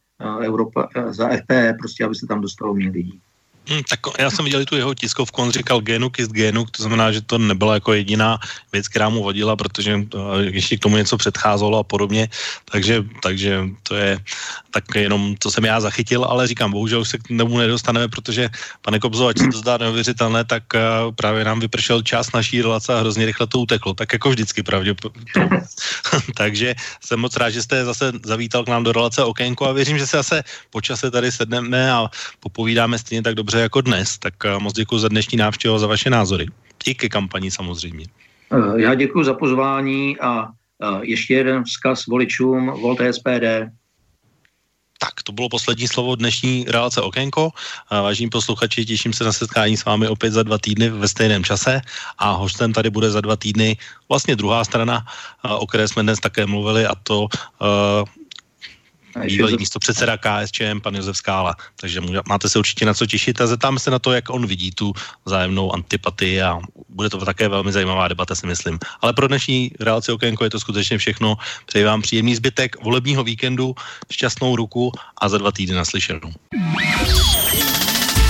Europa, za FPE prostě, aby se tam dostalo méně lidí. Hmm, tak já jsem viděl tu jeho tiskovku, on říkal genu kist genu, to znamená, že to nebyla jako jediná věc, která mu vodila, protože uh, ještě k tomu něco předcházelo a podobně, takže, takže to je tak jenom, co jsem já zachytil, ale říkám, bohužel už se k tomu nedostaneme, protože pane Kobzo, ať se to zdá neuvěřitelné, tak uh, právě nám vypršel čas naší relace a hrozně rychle to uteklo, tak jako vždycky pravděpodobně. takže jsem moc rád, že jste zase zavítal k nám do relace okénko a věřím, že se zase po čase tady sedneme a popovídáme stejně tak dobře dobře jako dnes. Tak moc děkuji za dnešní návštěvu za vaše názory. I ke kampani samozřejmě. Já děkuji za pozvání a ještě jeden vzkaz voličům Volte SPD. Tak, to bylo poslední slovo dnešní relace Okénko. Vážení posluchači, těším se na setkání s vámi opět za dva týdny ve stejném čase a hostem tady bude za dva týdny vlastně druhá strana, o které jsme dnes také mluvili a to bývalý místo předseda KSČM, pan Josef Skála. Takže máte se určitě na co těšit a zeptáme se na to, jak on vidí tu vzájemnou antipatii a bude to také velmi zajímavá debata, si myslím. Ale pro dnešní relaci Okénko je to skutečně všechno. Přeji vám příjemný zbytek volebního víkendu, šťastnou ruku a za dva týdny naslyšenou.